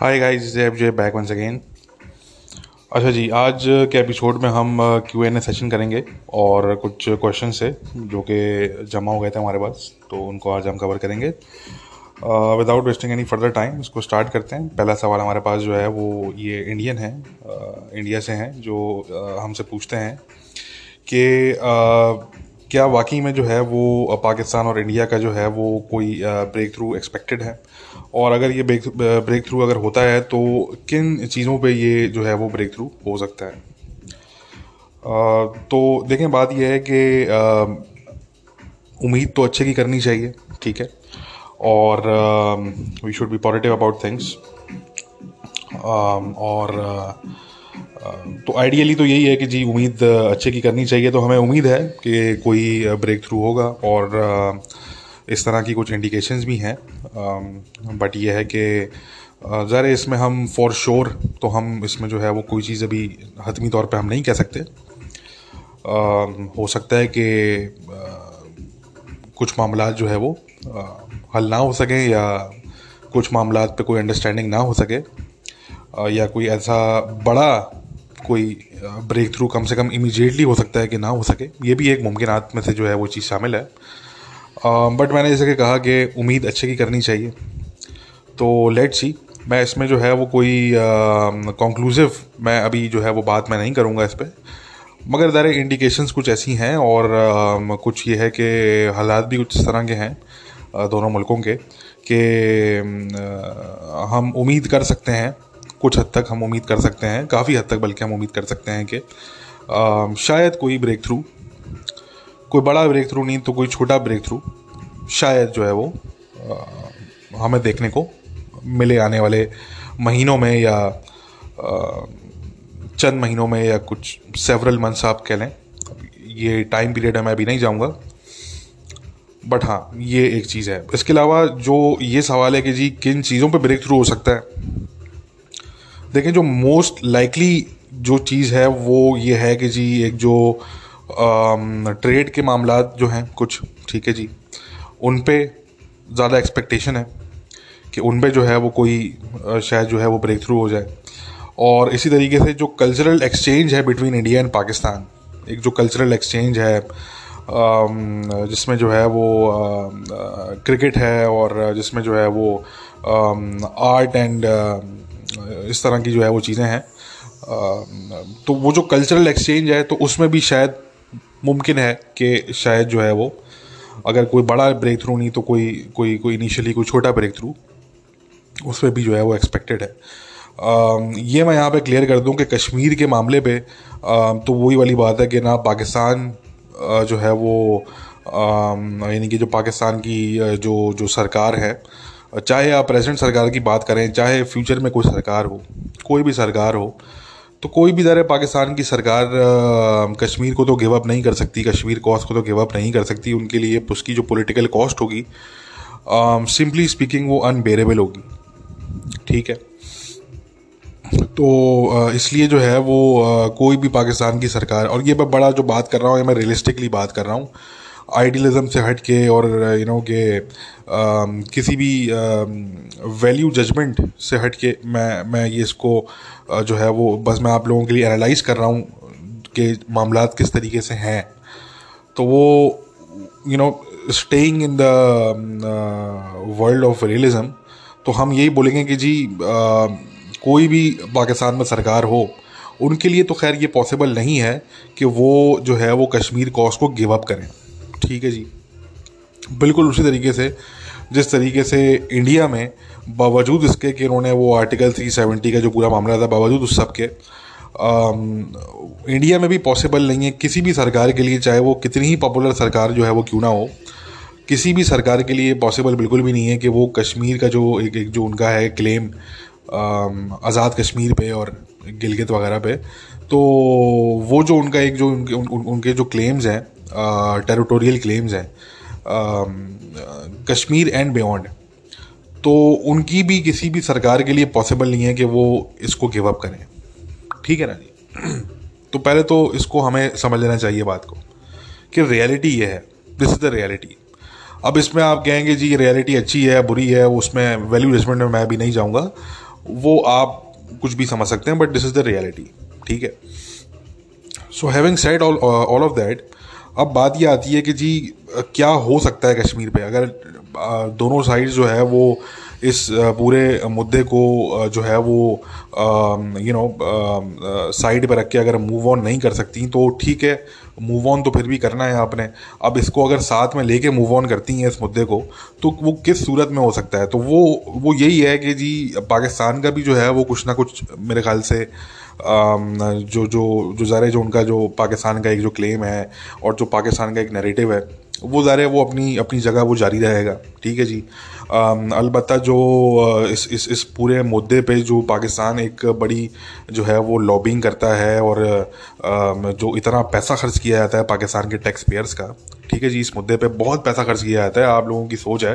Hi guys जय जय back once again अच्छा जी, आज के एपिसोड में हम क्यू एन ए सेशन करेंगे और कुछ क्वेश्चन है जो कि जमा हो गए थे हमारे पास तो उनको आज हम कवर करेंगे। Without wasting any further time इसको स्टार्ट करते हैं। पहला सवाल हमारे पास जो है, वो ये इंडियन है इंडिया से हैं, जो हमसे पूछते हैं कि क्या वाकई में जो है वो पाकिस्तान और इंडिया का जो है वो कोई ब्रेक थ्रू एक्सपेक्टेड है? और अगर ये ब्रेक थ्रू अगर होता है तो किन चीज़ों पे ये जो है वो ब्रेक थ्रू हो सकता है? तो देखें बात यह है कि उम्मीद तो अच्छे की करनी चाहिए ठीक है? और we should be positive about things और uh, तो आइडियली तो यही है कि जी उम्मीद अच्छे की करनी चाहिए तो हमें उम्मीद है कि कोई ब्रेक थ्रू होगा और इस तरह की कुछ इंडिकेशंस भी हैं। बट ये है कि ज़रा इसमें हम फॉर श्योर तो हम इसमें जो है वो कोई चीज़ अभी हतमी तौर पे हम नहीं कह सकते। आ, हो सकता है कि कुछ मामला जो है वो आ, हल ना हो सके या कुछ मामला पे कोई अंडरस्टैंडिंग ना हो सके। या कोई ऐसा बड़ा कोई ब्रेक थ्रू कम से कम इमीजिएटली हो सकता है कि ना हो सके। ये भी एक मुमकिन में से जो है वो चीज़ शामिल है। बट मैंने जैसे कि कहा कि उम्मीद अच्छे की करनी चाहिए। तो लेट सी मैं इसमें जो है वो कोई कंक्लूसिव मैं अभी जो है वो बात मैं नहीं करूँगा इस पर मगर ज़रा इंडिकेशंस कुछ ऐसी हैं और आ, कुछ ये है कि हालात भी कुछ इस तरह के हैं दोनों मुल्कों के कि हम उम्मीद कर सकते हैं कुछ हद तक हम उम्मीद कर सकते हैं, काफ़ी हद तक बल्कि हम उम्मीद कर सकते हैं कि शायद कोई ब्रेक थ्रू कोई बड़ा ब्रेक थ्रू नहीं तो कोई छोटा ब्रेक थ्रू शायद जो है वो हमें देखने को मिले आने वाले महीनों में या चंद महीनों में या कुछ सेवरल मंथ्स आप कह लें। ये टाइम पीरियड है, मैं अभी नहीं जाऊँगा। बट हाँ ये एक चीज़ है। इसके अलावा जो ये सवाल है कि जी किन चीज़ों पे ब्रेक थ्रू हो सकता है देखें, जो मोस्ट लाइकली जो चीज़ है, वो ये है कि जी, एक जो ट्रेड के मामला जो हैं, कुछ, ठीक है जी, उन पे ज़्यादा एक्सपेक्टेशन है कि उन पे जो है, वो कोई शायद जो है, वो ब्रेक थ्रू हो जाए। और इसी तरीके से जो कल्चरल एक्सचेंज है बिटवीन इंडिया एंड पाकिस्तान एक जो कल्चरल एक्सचेंज है जिसमें जो है, वो क्रिकेट है और जिसमें जो है, वो आर्ट एंड इस तरह की जो है वो चीज़ें हैं। तो वो जो कल्चरल एक्सचेंज है तो उसमें भी शायद मुमकिन है कि शायद जो है वो अगर कोई बड़ा ब्रेक थ्रू नहीं तो कोई कोई कोई इनिशियली कोई छोटा ब्रेक थ्रू उसमें भी जो है वो एक्सपेक्टेड है। ये मैं यहाँ पे क्लियर कर दूँ कि कश्मीर के मामले पे तो वही वाली बात है कि ना पाकिस्तान जो है वो यानी कि जो पाकिस्तान की जो जो सरकार है चाहे आप प्रेजेंट सरकार की बात करें, चाहे फ्यूचर में कोई सरकार हो, कोई भी सरकार हो तो कोई भी ज़रा पाकिस्तान की सरकार कश्मीर को तो गिव अप नहीं कर सकती, कश्मीर कॉस्ट को तो गिव अप नहीं कर सकती, उनके लिए उसकी जो पॉलिटिकल कॉस्ट होगी सिंपली स्पीकिंग वो अनबेरेबल होगी। ठीक है? तो इसलिए जो है वो कोई भी पाकिस्तान की सरकार, और ये मैं बड़ा जो बात कर रहा हूँ मैं रियलिस्टिकली बात कर रहा हूँ आइडियलिज्म से हट के और यू नो के किसी भी वैल्यू जजमेंट से हट के मैं मैं ये इसको जो है वो बस मैं आप लोगों के लिए एनालाइज कर रहा हूँ कि मामला किस तरीके से हैं। तो वो you know staying in the world of realism तो हम यही बोलेंगे कि जी आ, कोई भी पाकिस्तान में सरकार हो उनके लिए तो खैर ये पॉसिबल नहीं है कि वो जो है वो कश्मीर कॉस को गिव अप करें। ठीक है जी? बिल्कुल उसी तरीके से जिस तरीके से इंडिया में बावजूद इसके कि उन्होंने वो आर्टिकल 370 का जो पूरा मामला था बावजूद उस सब के इंडिया में भी पॉसिबल नहीं है किसी भी सरकार के लिए चाहे वो कितनी ही पॉपुलर सरकार जो है वो क्यों ना हो किसी भी सरकार के लिए पॉसिबल बिल्कुल भी नहीं है कि वो कश्मीर का जो एक, एक जो उनका है क्लेम आज़ाद कश्मीर पे और गिलगित वगैरह पे तो वो जो उनका एक जो उनके उन, उनके जो क्लेम्स हैं टेरिटोरियल क्लेम्स हैं कश्मीर एंड बियॉन्ड तो उनकी भी किसी भी सरकार के लिए पॉसिबल नहीं है कि वो इसको गिव अप करें। ठीक है ना जी तो पहले तो इसको हमें समझ लेना चाहिए बात को कि रियलिटी ये है। दिस इज़ द रियलिटी अब इसमें आप कहेंगे, जी रियलिटी अच्छी है, बुरी है, उसमें वैल्यू जजमेंट में मैं भी नहीं जाऊँगा। वो आप कुछ भी समझ सकते हैं but this is the reality ठीक है? So having said all all of that अब बात ये आती है कि जी क्या हो सकता है कश्मीर पे? अगर दोनों साइड जो है वो इस पूरे मुद्दे को जो है वो यू नो साइड पर रख के अगर मूव ऑन नहीं कर सकती तो ठीक है मूव ऑन तो फिर भी करना है आपने। अब इसको अगर साथ में लेके मूव ऑन करती हैं इस मुद्दे को तो वो किस सूरत में हो सकता है? तो वो वो यही है कि जी, पाकिस्तान का भी जो है वो कुछ ना कुछ मेरे ख्याल से जो जो जो ज़ाहिर जो उनका जो पाकिस्तान का एक जो क्लेम है और जो पाकिस्तान का एक नैरेटिव है, वो ज़ाहिर वो अपनी अपनी जगह वो जारी रहेगा। ठीक है जी? अलबत्त जो इस इस इस पूरे मुद्दे पे जो पाकिस्तान एक बड़ी, जो है, वो लॉबिंग करता है और जो इतना पैसा खर्च किया जाता है पाकिस्तान के टैक्स पेयर्स का, ठीक है जी, इस मुद्दे पे बहुत पैसा खर्च किया जाता है, आप लोगों की सोच है।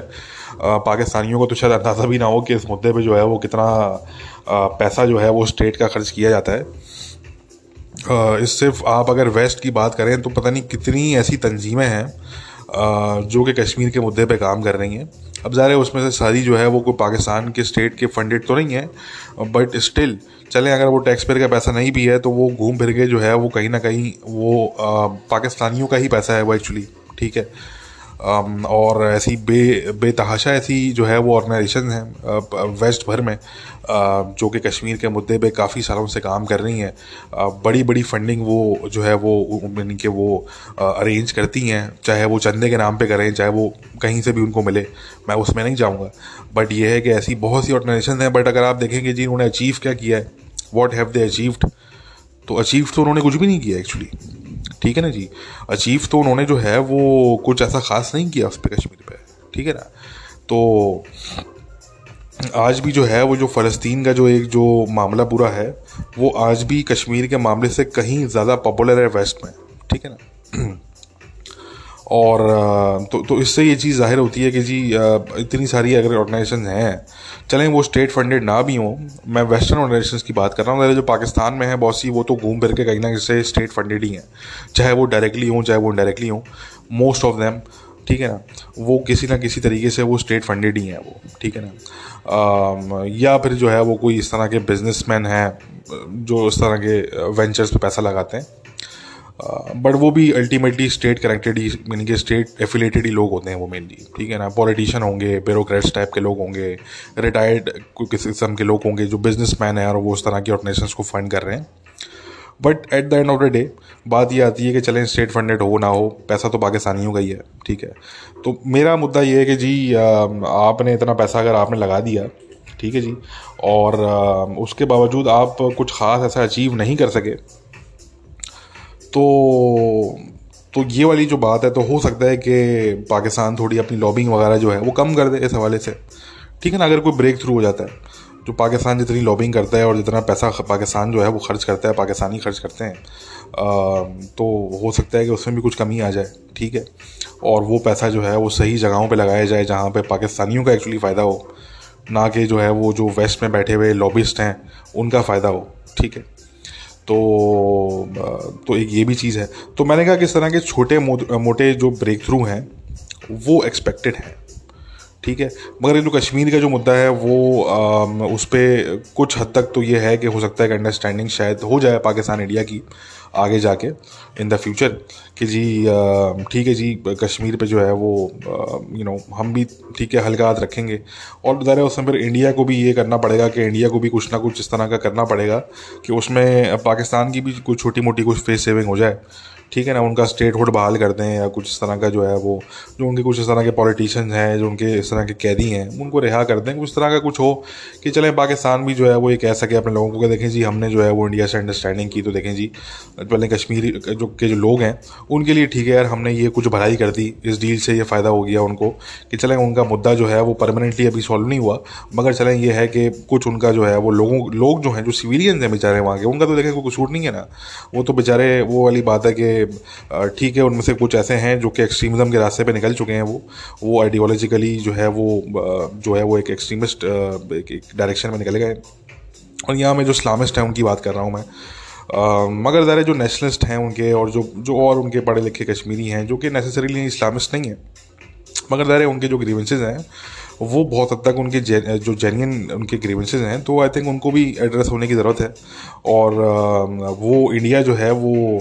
पाकिस्तानियों को तो शायद अंदाज़ा भी ना हो कि इस मुद्दे पे जो है वो कितना पैसा जो है वो स्टेट का खर्च किया जाता है। इस सिर्फ़ आप अगर वेस्ट की बात करें तो पता नहीं कितनी ऐसी तंजीमें हैं जो कि कश्मीर के मुद्दे पे काम कर रही हैं। अब ज़ाहिर है उसमें से सारी जो है वो कोई पाकिस्तान के स्टेट के फंडेड तो नहीं है बट स्टिल चलें, अगर वो टैक्स पेयर का पैसा नहीं भी है तो वो घूम फिर के जो है वो कहीं ना कहीं वो पाकिस्तानियों का ही पैसा है वो एक्चुअली ठीक है। और ऐसी बे, बेतहाशा ऐसी जो है वो ऑर्गेनाइजेशन हैं वेस्ट भर में जो कि कश्मीर के मुद्दे पे काफ़ी सालों से काम कर रही हैं। बड़ी बड़ी फंडिंग वो जो है वो यानी कि वो अरेंज करती हैं, चाहे वो चंदे के नाम पे करें, चाहे वो कहीं से भी उनको मिले, मैं उसमें नहीं जाऊँगा। बट ये है कि ऐसी बहुत सी ऑर्गेनाइजेशन हैं बट अगर आप देखेंगे जी, उन्होंने अचीव क्या किया है? वॉट हैव दे अचीव्ड तो अचीव तो उन्होंने कुछ भी नहीं किया एक्चुअली ठीक है ना जी? अचीव तो उन्होंने जो है वो कुछ ऐसा ख़ास नहीं किया उस पर कश्मीर पर ठीक है ना? तो आज भी जो है वो जो फ़लस्तीन का जो एक जो मामला बुरा है, वो आज भी कश्मीर के मामले से कहीं ज़्यादा पॉपुलर है वेस्ट में, ठीक है ना? और तो तो इससे ये चीज़ ज़ाहिर होती है कि जी इतनी सारी अगर ऑर्गेनाइजेशन हैं, चलें वो स्टेट फंडेड ना भी हों, मैं वेस्टर्न ऑर्गेनाइजेशन की बात कर रहा हूँ जो पाकिस्तान में है बहुत सी वो तो घूम फिर के कहीं ना कहीं से स्टेट फंडेड ही हैं। चाहे वो डायरेक्टली हों, चाहे वो इनडायरेक्टली हों मोस्ट ऑफ़ देम ठीक है ना? वो किसी ना किसी तरीके से वो स्टेट फंडेड ही हैं वो, ठीक है ना? या फिर जो है वो कोई इस तरह के बिजनेसमैन हैं, जो इस तरह के वेंचर्स पे पैसा लगाते हैं। बट वो भी अल्टीमेटली स्टेट कनेक्टेड ही मीनिंग के स्टेट एफिलेटेड ही लोग होते हैं वो मेनली ठीक है ना? पॉलिटिशियन होंगे ब्यूरोक्रेट्स टाइप के लोग होंगे रिटायर्ड किसी किस्म के लोग होंगे जो बिज़नेस मैन हैं और वो उस तरह की ऑर्गेनाइजेशन को फंड कर रहे हैं। But at the end of the day बात ये आती है कि चलें स्टेट फंडेड हो ना हो, पैसा तो पाकिस्तानियों का ही है, ठीक है? तो मेरा मुद्दा ये है कि जी आपने इतना पैसा अगर आपने लगा दिया, ठीक है जी, और उसके बावजूद आप कुछ ख़ास ऐसा अचीव नहीं कर सके तो तो ये वाली जो बात है तो हो सकता है कि पाकिस्तान थोड़ी अपनी लॉबिंग वगैरह जो है वो कम कर दे इस हवाले से। ठीक है ना अगर कोई ब्रेक थ्रू हो जाता है जो पाकिस्तान जितनी लॉबिंग करता है और जितना पैसा पाकिस्तान जो है वो खर्च करता है पाकिस्तानी खर्च करते हैं आ, तो हो सकता है कि उसमें भी कुछ कमी आ जाए। ठीक है? और वो पैसा जो है वो सही जगहों पे लगाया जाए जहाँ पे पाकिस्तानियों का एक्चुअली फ़ायदा हो ना कि जो है वो जो वेस्ट में बैठे हुए लॉबिस्ट हैं उनका फ़ायदा हो। ठीक है? तो तो एक ये भी चीज़ है। तो मैंने कहा कि इस तरह के छोटे मोटे जो ब्रेक थ्रू हैं वो एक्सपेक्टेड हैं। ठीक है? मगर ये जो कश्मीर का जो मुद्दा है वो आ, उस पर कुछ हद तक तो ये है कि हो सकता है कि अंडरस्टैंडिंग शायद हो जाए पाकिस्तान इंडिया की। आगे जाके इन द फ्यूचर कि जी ठीक है जी, कश्मीर पे जो है वो यू नो हम भी ठीक है, हल्का हाथ रखेंगे। और ज़ाहिर है उसमें फिर इंडिया को भी ये करना पड़ेगा कि इंडिया को भी कुछ ना कुछ इस तरह का करना पड़ेगा कि उसमें पाकिस्तान की भी कुछ छोटी मोटी कुछ फेस सेविंग हो जाए। ठीक है ना, उनका स्टेट हुड बहाल कर दें या कुछ इस तरह का जो है वो, जो उनके कुछ इस तरह के पॉलिटिशियन हैं, जो उनके इस तरह के कैदी हैं, उनको रिहा कर दें, कुछ तरह का कुछ हो कि चलें पाकिस्तान भी जो है वो ये कह सके अपने लोगों को कि देखें जी, हमने जो है वो इंडिया से अंडरस्टैंडिंग की तो देखें जी, पहले कश्मीर जो के जो लोग हैं, उनके लिए ठीक है यार, हमने ये कुछ भलाई कर दी, इस डील से ये फ़ायदा हो गया उनको कि चलें उनका मुद्दा जो है वो परमानेंटली अभी सॉल्व नहीं हुआ, मगर चलें ये है कि कुछ उनका जो है वो लोगों, लोग जो हैं, जो सिविलियंस हैं बेचारे वहाँ के, उनका तो देखें कोई कसूर नहीं है ना, वो तो बेचारे, वो वाली बात है कि ठीक है उनमें से कुछ ऐसे हैं जो कि एक्सट्रीमिज़म के रास्ते पे निकल चुके हैं वो। वो आइडियोलॉजिकली जो है वो जो है वो एक एक्सट्रीमिस्ट एक डायरेक्शन में निकल गए। और यहाँ में जो इस्लामिस्ट हैं उनकी बात कर रहा हूँ मैं। Uh, मगर ज़रा जो नेशनलिस्ट हैं उनके और जो जो और उनके पढ़े लिखे कश्मीरी हैं जो कि नेसेसरीली इस्लामिस्ट नहीं है। मगर ज़रा उनके जो ग्रीवेंसेज हैं वो बहुत हद तक उनके जो जेन्यन उनके ग्रीवेंसेज हैं तो आई थिंक उनको भी एड्रेस होने की ज़रूरत है। और वो इंडिया जो है, वो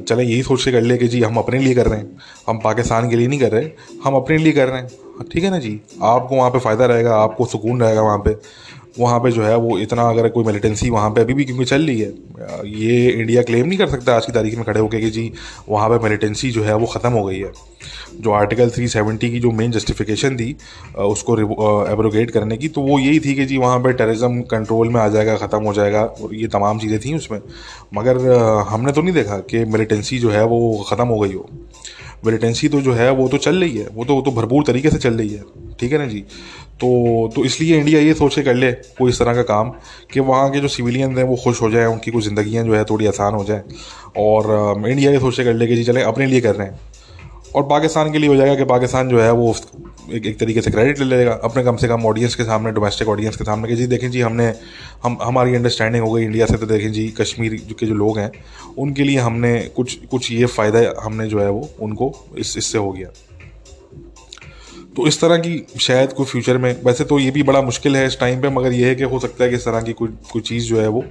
चले, यही सोच के कर ले कि जी, हम अपने लिए कर रहे हैं। हम पाकिस्तान के लिए नहीं कर रहे, हम अपने लिए कर रहे हैं। ठीक है ना जी? आपको वहाँ पे फ़ायदा रहेगा, आपको सुकून रहेगा वहाँ पे। वहाँ पे जो है वो इतना अगर कोई मिलिटेंसी वहाँ पे अभी भी क्योंकि चल रही है, ये इंडिया क्लेम नहीं कर सकता आज की तारीख में खड़े होकर कि जी वहाँ पे मिलिटेंसी जो है वो ख़त्म हो गई है। जो आर्टिकल 370 की जो मेन जस्टिफिकेशन थी उसको एब्रोगेट करने की तो वो यही थी कि जी वहाँ पे टेररिज्म कंट्रोल में आ जाएगा, ख़त्म हो जाएगा, और ये तमाम चीज़ें थी उसमें। मगर हमने तो नहीं देखा कि मिलिटेंसी जो है वो ख़त्म हो गई हो। मिलिटेंसी तो जो है वो तो चल रही है, वो तो वो तो भरपूर तरीके से चल रही है, ठीक है ना जी? तो तो इसलिए इंडिया ये सोच के कर ले कोई इस तरह का काम कि वहाँ के जो सिविलियन हैं वो खुश हो जाएँ, उनकी कुछ ज़िंदगियाँ जो है थोड़ी आसान हो जाए। और इंडिया ये सोच के कर ले कि जी चले, अपने लिए कर रहे हैं। और पाकिस्तान के लिए हो जाएगा कि पाकिस्तान जो है वो एक एक तरीके से क्रेडिट ले लेगा, अपने कम से कम ऑडियंस के सामने डोमेस्टिक ऑडियंस के सामने कि जी देखें जी हमने, हम, हमारी अंडरस्टैंडिंग हो गई इंडिया से तो देखें जी कश्मीर के जो लोग हैं, उनके लिए हमने कुछ कुछ ये फ़ायदा हमने जो है वो, उनको इस, इससे हो गया। तो इस तरह की शायद कोई फ्यूचर में वैसे तो ये भी बड़ा मुश्किल है इस टाइम पे मगर ये है कि हो सकता है कि इस तरह की कोई कोई चीज़ जो है वो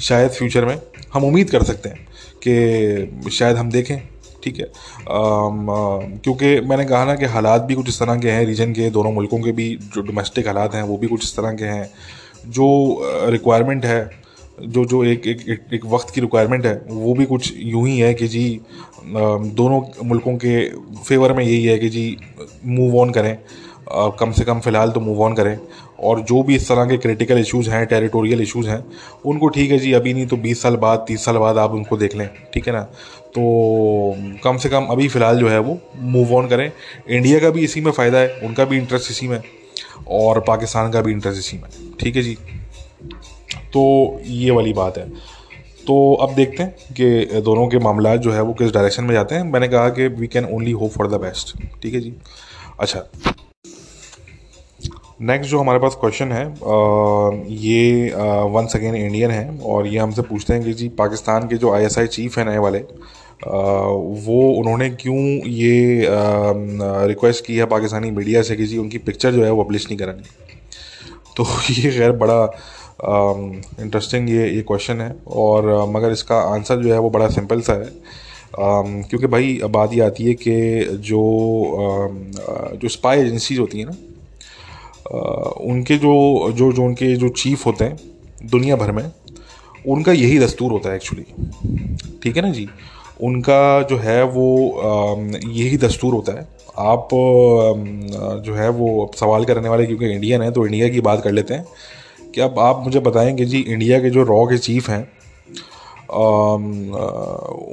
शायद फ्यूचर में हम उम्मीद कर सकते हैं कि शायद हम देखें ठीक है? क्योंकि मैंने कहा ना कि हालात भी कुछ इस तरह के हैं रीजन के दोनों मुल्कों के भी जो डोमेस्टिक हालात हैं वो भी कुछ इस तरह के हैं। जो रिक्वायरमेंट है जो जो एक एक एक, एक वक्त की रिक्वायरमेंट है वो भी कुछ यूँ ही है कि जी दोनों मुल्कों के फेवर में यही है कि जी मूव ऑन करें। कम से कम फ़िलहाल तो मूव ऑन करें। और जो भी इस तरह के क्रिटिकल इश्यूज़ हैं टेरिटोरियल इश्यूज़ हैं, उनको ठीक है जी, अभी नहीं तो 20 साल बाद 30 साल बाद आप उनको देख लें, ठीक है ना? तो कम से कम अभी फ़िलहाल जो है वो मूव ऑन करें। इंडिया का भी इसी में फ़ायदा है, उनका भी इंटरेस्ट इसी में, और पाकिस्तान का भी इंटरेस्ट इसी में, ठीक है जी? तो ये वाली बात है। तो अब देखते हैं कि दोनों के मामला जो है वो किस डायरेक्शन में जाते हैं। मैंने कहा कि we can only hope for the best ठीक है जी? अच्छा। नेक्स्ट जो हमारे पास क्वेश्चन है आ, ये वंस अगेन इंडियन है और ये हमसे पूछते हैं कि जी पाकिस्तान के जो आईएसआई चीफ हैं नए वाले आ, वो उन्होंने क्यों ये रिक्वेस्ट की है पाकिस्तानी मीडिया से कि जी उनकी पिक्चर जो है वो पब्लिश नहीं करानी? तो ये खैर बड़ा इंटरेस्टिंग ये ये क्वेश्चन है और मगर इसका आंसर जो है वो बड़ा सिंपल सा है। क्योंकि भाई बात ये आती है कि जो जो स्पाई एजेंसीज होती हैं ना उनके जो जो जो उनके जो चीफ होते हैं, दुनिया भर में, उनका यही दस्तूर होता है एक्चुअली ठीक है ना जी? उनका जो है वो यही दस्तूर होता है। आप जो है वो सवाल करने वाले, क्योंकि इंडियन है तो इंडिया की बात कर लेते हैं। कि अब आप मुझे बताएँ कि जी इंडिया के जो रॉ के चीफ हैं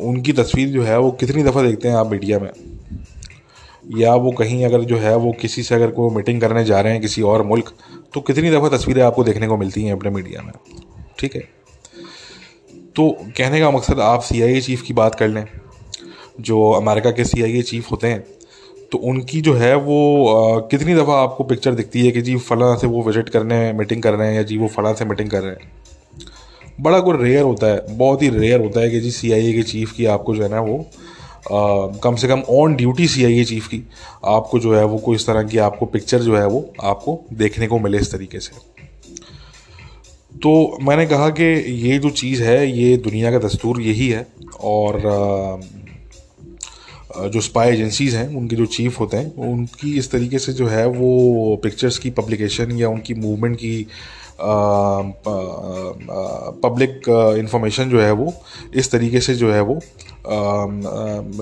उनकी तस्वीर जो है वो कितनी दफ़ा देखते हैं आप मीडिया में? या वो कहीं अगर जो है वो किसी से अगर कोई मीटिंग करने जा रहे हैं किसी और मुल्क तो कितनी दफ़ा तस्वीरें आपको देखने को मिलती हैं अपने मीडिया में? ठीक है? तो कहने का मकसद आप सीआईए चीफ़ की बात कर लें, जो अमेरिका के सीआईए चीफ़ होते हैं तो उनकी जो है वो आ, कितनी दफ़ा आपको पिक्चर दिखती है कि जी फ़लाँ से वो विज़िट करने मीटिंग कर रहे हैं या जी वो फ़लाँ से मीटिंग कर रहे हैं? बड़ा कोई रेयर होता है बहुत ही रेयर होता है कि जी सी के चीफ़ की आपको जो है ना वो आ, कम से कम on duty C I chief की आपको जो है वो कोई इस तरह की आपको पिक्चर जो है वो आपको देखने को मिले इस तरीके से। तो मैंने कहा कि ये जो चीज़ है ये दुनिया का दस्तूर यही है और जो स्पाई एजेंसीज़ हैं, उनके जो चीफ होते हैं, उनकी इस तरीके से जो है वो पिक्चर्स की पब्लिकेशन या उनकी मूवमेंट की पब्लिक इंफॉर्मेशन जो है वो, इस तरीके से जो है वो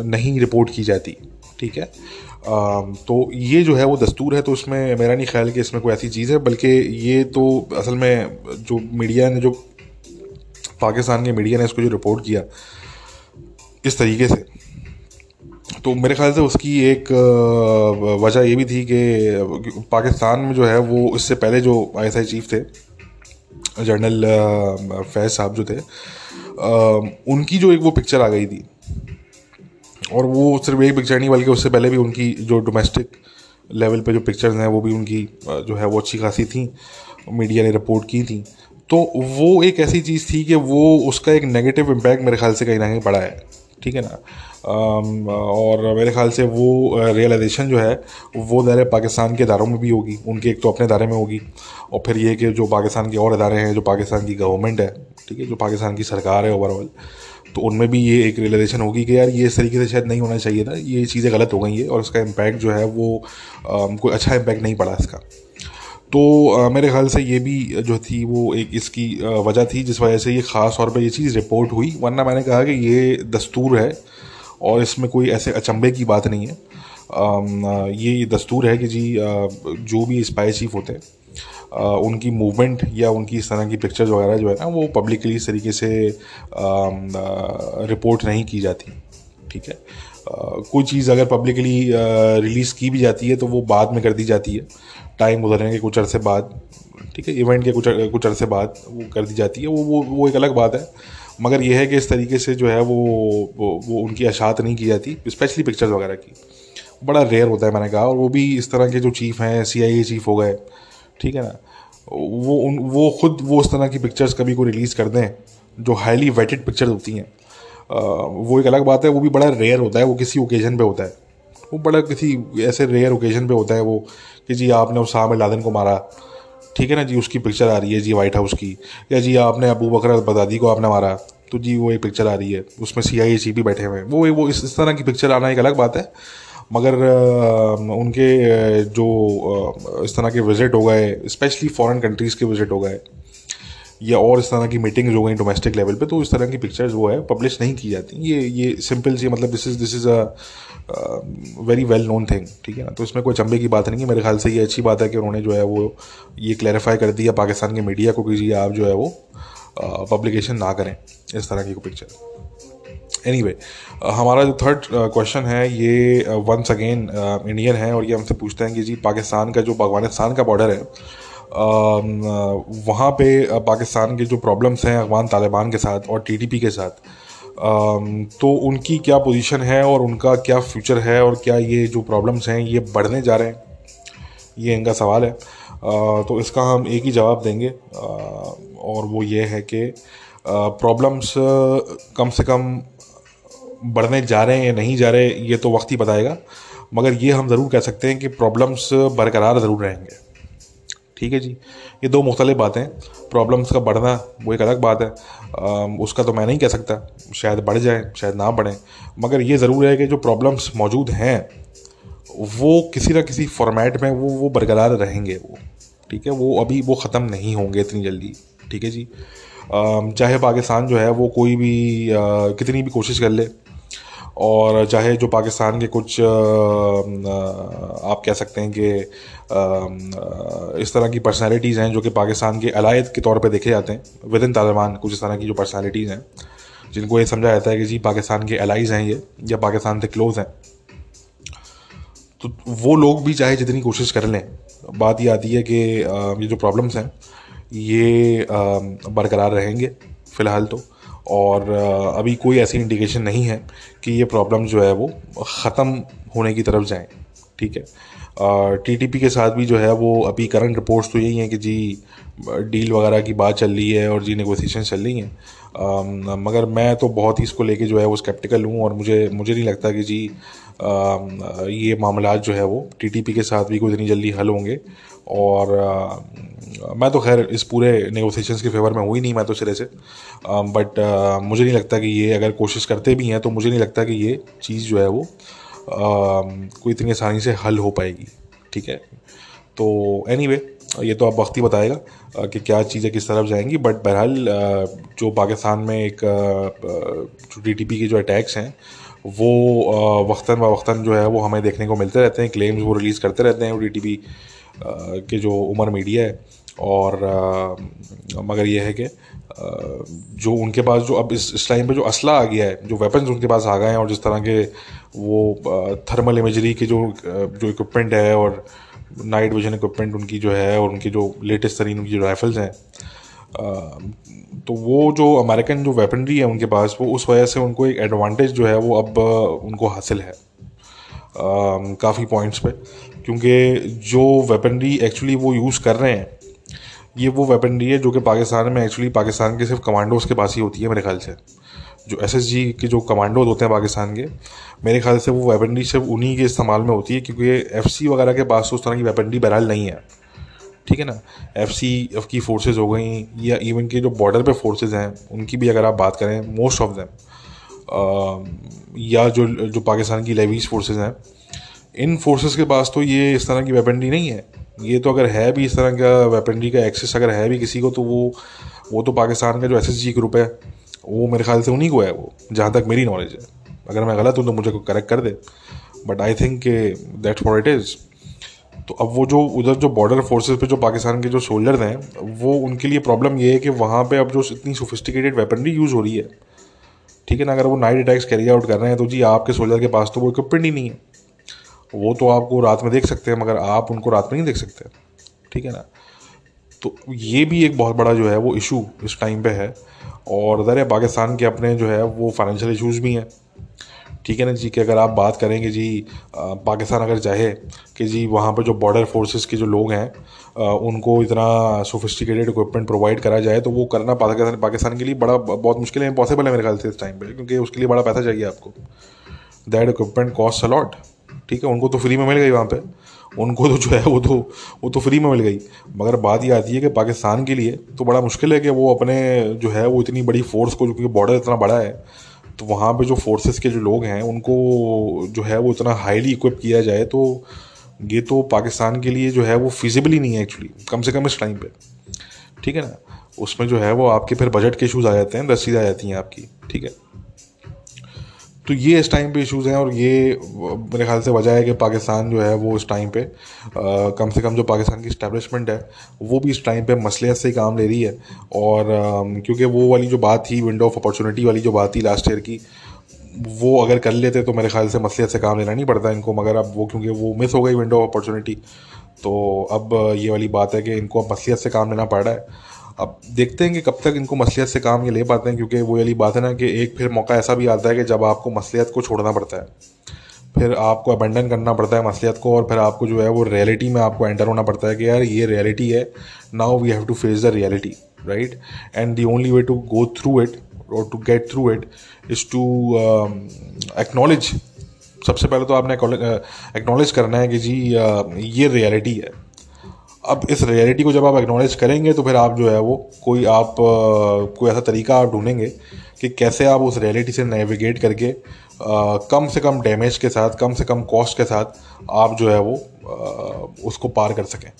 नहीं रिपोर्ट की जाती, ठीक है? तो ये जो है वो दस्तूर है तो उसमें मेरा नहीं ख्याल कि इसमें कोई ऐसी चीज़ है, बल्कि ये तो असल में जो मीडिया ने, जो पाकिस्तान के मीडिया ने इसको जो रिपोर्ट किया, इस तरीके से। तो मेरे ख्याल से उसकी एक वजह ये भी थी कि पाकिस्तान में जो है वो इससे पहले जो आईएसआई चीफ थे, जनरल फैज साहब जो थे उनकी जो एक वो पिक्चर आ गई थी। और वो सिर्फ़ एक पिक्चर नहीं, बल्कि उससे पहले भी उनकी जो डोमेस्टिक लेवल पे जो पिक्चर्स हैं, वो भी उनकी जो है वो अच्छी खासी थी। मीडिया ने रिपोर्ट की थी। तो वो एक ऐसी चीज़ थी कि वो उसका एक नेगेटिव इम्पैक्ट मेरे ख्याल से कहीं ना कहीं पड़ा है। ठीक है ना? और मेरे ख्याल से वो रियलाइजेशन जो है वो दायरे पाकिस्तान के इदारों में भी होगी। उनके एक तो अपने इदारे में होगी। और फिर ये कि जो पाकिस्तान के और इदारे हैं जो पाकिस्तान की गवर्नमेंट है ठीक है जो पाकिस्तान की सरकार है ओवरऑल तो उनमें भी ये एक रियलाइजेशन होगी कि यार ये इस तरीके से शायद नहीं होना चाहिए था। ये चीज़ें गलत हो गई है और इसका इम्पैक्ट जो है वो आ, कोई अच्छा इम्पैक्ट नहीं पड़ा इसका। तो मेरे ख्याल से ये भी जो थी वो एक इसकी वजह थी, जिस वजह से ये ख़ास तौर पे ये चीज़ रिपोर्ट हुई। वरना मैंने कहा कि ये दस्तूर है और इसमें कोई ऐसे अचंभे की बात नहीं है। ये दस्तूर है कि जी जो भी स्पाई चीफ होते हैं उनकी मूवमेंट या उनकी इस तरह की पिक्चर्स वगैरह जो है ना, वो पब्लिकली इस तरीके से रिपोर्ट नहीं की जाती। ठीक है? कोई चीज़ अगर पब्लिकली रिलीज़ की भी जाती है तो वो बाद में कर दी जाती है। टाइम गुजरने के कुछ अरसे बाद ठीक है इवेंट के कुछ कुछ अरसे बाद वो कर दी जाती है। वो वो वो एक अलग बात है। मगर यह है कि इस तरीके से जो है वो वो, वो उनकी अशात नहीं की जाती स्पेशली पिक्चर्स वगैरह की। बड़ा रेयर होता है मैंने कहा और वो भी इस तरह के जो चीफ हैं सीआईए चीफ हो गए ठीक है ना? वो उन वो खुद वो उस तरह की पिक्चर्स कभी को रिलीज़ कर दें जो हाईली वेटेड पिक्चर्स होती हैं। वो एक अलग बात है वो भी बड़ा रेयर होता है वो किसी ओकेजन पे होता है। वो बड़ा किसी ऐसे रेयर ओकेजन पे होता है वो कि जी आपने उस साम लादन को मारा ठीक है ना जी उसकी पिक्चर आ रही है जी वाइट हाउस की या जी आपने अबू बकर बदादी को आपने मारा तो जी वो एक पिक्चर आ रही है उसमें सी आई सी भी बैठे हुए हैं। वो वो इस, इस तरह की पिक्चर आना एक अलग बात है मगर उनके जो इस तरह के विज़िट हो गए स्पेशली फॉरेन कंट्रीज़ के विज़िट हो गए या और इस तरह की मीटिंग्स हो गई डोमेस्टिक लेवल पे तो इस तरह की पिक्चर्स वो है पब्लिश नहीं की जाती। ये ये सिंपल सी मतलब this is this is a very well known thing ठीक है ना? तो इसमें कोई चंबे की बात नहीं है। मेरे ख्याल से ये अच्छी बात है कि उन्होंने जो है वो ये क्लैरिफाई कर दिया पाकिस्तान के मीडिया को कि जी आप जो है वो पब्लिकेशन ना करें इस तरह की पिक्चर एनी anyway, हमारा जो थर्ड क्वेश्चन है ये वंस अगेन इंडियन है और ये हमसे पूछते हैं कि जी पाकिस्तान का जो अफ़गानिस्तान का बॉर्डर है वहाँ पे पाकिस्तान के जो प्रॉब्लम्स हैं अफगान तालिबान के साथ और टीटीपी के साथ तो उनकी क्या पोजीशन है और उनका क्या फ्यूचर है और क्या ये जो प्रॉब्लम्स हैं ये बढ़ने जा रहे हैं? ये इनका सवाल है। तो इसका हम एक ही जवाब देंगे। और वो ये है कि प्रॉब्लम्स कम से कम बढ़ने जा रहे हैं या नहीं जा रहे, ये तो वक्त ही बताएगा। मगर ये हम ज़रूर कह सकते हैं कि प्रॉब्लम्स बरकरार ज़रूर रहेंगे। ठीक है जी? ये दो मुख्तलिफ़ बातें। प्रॉब्लम्स का बढ़ना वो एक अलग बात है। आ, उसका तो मैं नहीं कह सकता। शायद बढ़ जाए शायद ना बढ़े। मगर ये ज़रूर है कि जो प्रॉब्लम्स मौजूद हैं वो किसी ना किसी फॉर्मेट में वो वो बरकरार रहेंगे वो। ठीक है? वो अभी वो ख़त्म नहीं होंगे इतनी जल्दी। ठीक है जी? चाहे पाकिस्तान जो है वो कोई भी आ, कितनी भी कोशिश कर ले और चाहे जो पाकिस्तान के कुछ आप कह सकते हैं कि इस तरह की पर्सनालिटीज़ हैं जो कि पाकिस्तान के अलायद के तौर पे देखे जाते हैं विद इन तालिबान कुछ इस तरह की जो पर्सनालिटीज़ हैं, जिनको ये समझा जाता है कि जी, पाकिस्तान के अलाइज़ हैं ये, या पाकिस्तान से क्लोज़ हैं। तो वो लोग भी चाहे जितनी कोशिश कर लें, बात ये आती है कि ये जो प्रॉब्लम्स हैं, ये बरकरार रहेंगे, फ़िलहाल तो। और अभी कोई ऐसी इंडिकेशन नहीं है कि ये प्रॉब्लम जो है वो ख़त्म होने की तरफ़ जाएँ ठीक है? टीटीपी के साथ भी जो है वो अभी करंट रिपोर्ट्स तो यही हैं कि जी डील वगैरह की बात चल रही है और जी नेगोशिएशन चल रही हैं। मगर मैं तो बहुत ही इसको लेके जो है वो स्केप्टिकल हूँ और मुझे मुझे नहीं लगता कि जी आ, ये मामला जो है वो टीटीपी के साथ भी कोई इतनी जल्दी हल होंगे। और आ, मैं तो खैर इस पूरे नेगोशिएशंस के फेवर में हुई नहीं मैं तो सिरे से। आ, बट आ, मुझे नहीं लगता कि ये अगर कोशिश करते भी हैं तो मुझे नहीं लगता कि ये चीज़ जो है वो कोई इतनी आसानी से हल हो पाएगी ठीक है? तो एनी anyway, ये तो आप वक्त ही बताएगा कि क्या चीज़ें किस तरफ़ जाएँगी बट बहरहाल जो पाकिस्तान में एक जो डी के जो अटैक्स हैं वो वक्ता व वक्ता जो है वो हमें देखने को मिलते रहते हैं क्लेम्स वो रिलीज़ करते रहते हैं डी के जो उमर मीडिया है और मगर यह है कि जो उनके पास जो अब इस इस टाइम पे जो असला आ गया है, जो वेपन्स उनके पास आ गए हैं और जिस तरह के वो थर्मल इमेजरी के जो जो इक्विपमेंट है और नाइट विजन इक्विपमेंट उनकी जो है और उनकी जो लेटेस्ट तरीन उनकी जो राइफल्स हैं तो वो जो अमेरिकन जो वेपनरी है उनके पास, वो उस वजह से उनको एक एडवांटेज जो है वो अब उनको हासिल है काफ़ी पॉइंट्स पे। क्योंकि जो वेपनरी एक्चुअली वो यूज़ कर रहे हैं, ये वो वेपनरी है जो कि पाकिस्तान में एक्चुअली पाकिस्तान के सिर्फ़ कमांडोज के पास ही होती है मेरे ख्याल से। जो एस एस जी के जो कमांडोज होते हैं पाकिस्तान के, मेरे ख्याल से वो वेपनरी सिर्फ़ उन्हीं के इस्तेमाल में होती है क्योंकि एफ़ सी वगैरह के पास तो उस तरह की वेपनरी बहरहाल नहीं है। ठीक है ना? एफ़ सी एफ़ की फोर्सेज हो गई, या इवन के जो बॉर्डर पे फोर्सेज हैं, उनकी भी अगर आप बात करें मोस्ट ऑफ़ देम या जो जो पाकिस्तान की लेवीज फोर्सेज हैं इन फोर्सेस के पास तो ये इस तरह की वेपनरी नहीं है। ये तो अगर है भी इस तरह का वेपनरी का एक्सेस अगर है भी किसी को तो वो वो तो पाकिस्तान का जो एस एस जी ग्रुप है, वो मेरे ख्याल से उन्हीं को है वो, जहाँ तक मेरी नॉलेज है। अगर मैं गलत हूँ तो मुझे करेक्ट कर दे। बट आई थिंक के दैट फॉर इट इज़ तो अब वो जो, उधर जो बॉर्डर फोर्सेस पे जो पाकिस्तान के जो सोल्जर्स हैं, वो उनके लिए प्रॉब्लम ये है कि वहाँ पे अब जो इतनी सोफिस्टिकेटेड वेपनरी यूज़ हो रही है। ठीक है ना? अगर वो नाइट अटैक्स कैरी आउट कर रहे हैं तो जी आपके सोल्जर के पास तो वो इक्विपमेंट ही नहीं है। वो तो आपको रात में देख सकते हैं, मगर आप उनको रात में नहीं देख सकते। ठीक है ना? तो ये भी एक बहुत बड़ा जो है वो इशू इस टाइम पे है, और है पाकिस्तान के अपने जो है वो फाइनेंशियल इशूज़ भी हैं। ठीक है ना जी? कि अगर आप बात करेंगे जी पाकिस्तान अगर चाहे कि जी वहाँ पर जो बॉर्डर फोर्सेस के जो लोग हैं उनको इतना सोफिस्टिकेटेड इक्विपमेंट प्रोवाइड करा जाए तो वो करना पाकिस्तान पाकिस्तान के लिए बड़ा, बहुत मुश्किल है इम्पॉसिबल है मेरे ख्याल से इस टाइम पे, क्योंकि उसके लिए बड़ा पैसा चाहिए आपको। दैट इक्विपमेंट कॉस्ट अलॉट ठीक है, उनको तो फ्री में मिल गई वहाँ पे। उनको तो जो है, वो तो वो तो फ्री में मिल गई। मगर बात ये आती है कि पाकिस्तान के लिए तो बड़ा मुश्किल है कि वो अपने जो है, वो इतनी बड़ी फोर्स को, क्योंकि बॉर्डर इतना बड़ा है तो वहाँ पे जो फोर्सेस के जो लोग हैं, उनको जो है, वो इतना हाईली इक्विप किया जाए तो ये तो पाकिस्तान के लिए जो है, वो फिजिबल ही नहीं है एक्चुअली कम से कम इस टाइम पे। ठीक है ना? उसमें जो है, वो आपके फिर बजट के इशूज़ आ जाते हैं, रसीद आ जाती हैं आपकी। ठीक है? तो ये इस टाइम पे इश्यूज़ हैं और ये मेरे ख्याल से वजह है कि पाकिस्तान जो है वो इस टाइम पे आ, कम से कम जो पाकिस्तान की इस्टेब्लिशमेंट है वो भी इस टाइम पे मसलियत से ही काम ले रही है। और क्योंकि वो वाली जो बात थी विंडो ऑफ़ अपॉर्चुनिटी वाली जो बात थी लास्ट ईयर की वो अगर कर लेते तो मेरे ख्याल से मसलियत से काम लेना नहीं पड़ता इनको मगर अब वो क्योंकि वो मिस हो गई विंडो ऑफ़ अपॉर्चुनिटी तो अब ये वाली बात है कि इनको अब मसलियत से काम लेना पड़ रहा है। अब देखते हैं कि कब तक इनको मसलियत से काम ये ले पाते हैं, क्योंकि वो वाली बात है ना कि एक फिर मौका ऐसा भी आता है कि जब आपको मसलियत को छोड़ना पड़ता है, फिर आपको अबेंडन करना पड़ता है मसलियत को और फिर आपको जो है वो रियलिटी में आपको एंटर होना पड़ता है कि यार ये रियलिटी है now we have to face the reality right and the only way to go through it और to get through it is to acknowledge सबसे पहले तो आपने एक्नॉलेज करना है कि जी ये रियलिटी है। अब इस रियलिटी को जब आप एक्नॉलेज करेंगे तो फिर आप जो है वो कोई आप कोई ऐसा तरीका आप ढूंढेंगे कि कैसे आप उस रियलिटी से नेविगेट करके आ, कम से कम डैमेज के साथ कम से कम कॉस्ट के साथ आप जो है वो आ, उसको पार कर सकें।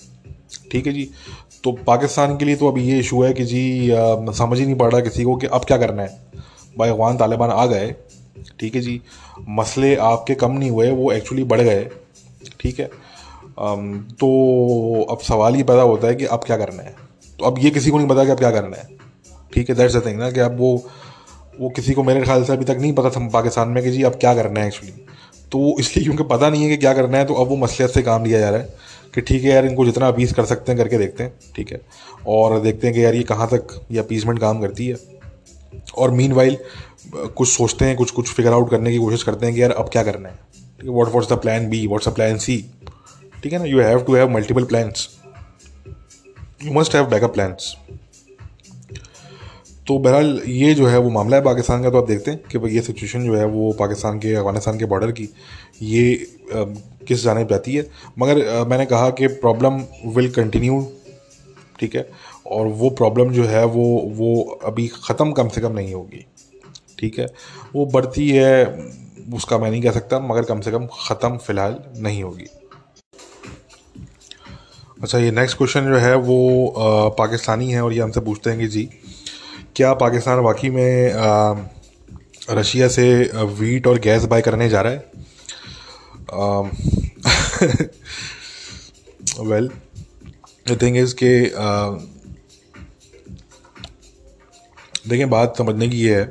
ठीक है जी? तो पाकिस्तान के लिए तो अभी ये इशू है कि जी समझ ही नहीं पड़ रहा किसी को कि अब क्या करना है। भाई अफगान तालिबान आ गए। ठीक है जी? मसले आपके कम नहीं हुए वो एक्चुअली बढ़ गए। ठीक है? तो अब सवाल ये पैदा होता है कि अब क्या करना है? तो अब ये किसी को नहीं पता कि अब क्या करना है। ठीक है दैट्स द थिंग ना, कि अब वो वो किसी को मेरे ख्याल से अभी तक नहीं पता था पाकिस्तान में कि जी अब क्या करना है एक्चुअली तो इसलिए क्योंकि पता नहीं है कि क्या करना है तो अब वो मसलियत से काम लिया जा रहा है कि ठीक है यार, इनको जितना अपीस कर सकते हैं करके देखते हैं, ठीक है। और देखते हैं कि यार ये कहाँ तक ये अपीसमेंट काम करती है। और मीन वाइल कुछ सोचते हैं, कुछ कुछ फिगर आउट करने की कोशिश करते हैं कि यार अब क्या करना है। ठीक है what what's the plan B what's the plan C ठीक है ना? You have to have multiple plans you must have backup plans तो बहरहाल ये जो है वो मामला है पाकिस्तान का तो आप देखते हैं कि भाई ये सिचुएशन जो है वो पाकिस्तान के अफ़गानिस्तान के बॉर्डर की ये आ, किस जानब जाती है। मगर आ, मैंने कहा कि प्रॉब्लम विल कंटिन्यू ठीक है? और वो प्रॉब्लम जो है वो वो अभी ख़त्म कम से कम नहीं होगी ठीक है? वो बढ़ती है उसका मैं नहीं कह सकता मगर कम से कम ख़त्म फ़िलहाल नहीं होगी। अच्छा ये नेक्स्ट क्वेश्चन जो है वो आ, पाकिस्तानी है और ये हमसे पूछते हैं कि जी क्या पाकिस्तान वाकई में रशिया से वीट और गैस बाय करने जा रहा है? वेल थिंग इज़ के देखिए बात समझने की ये है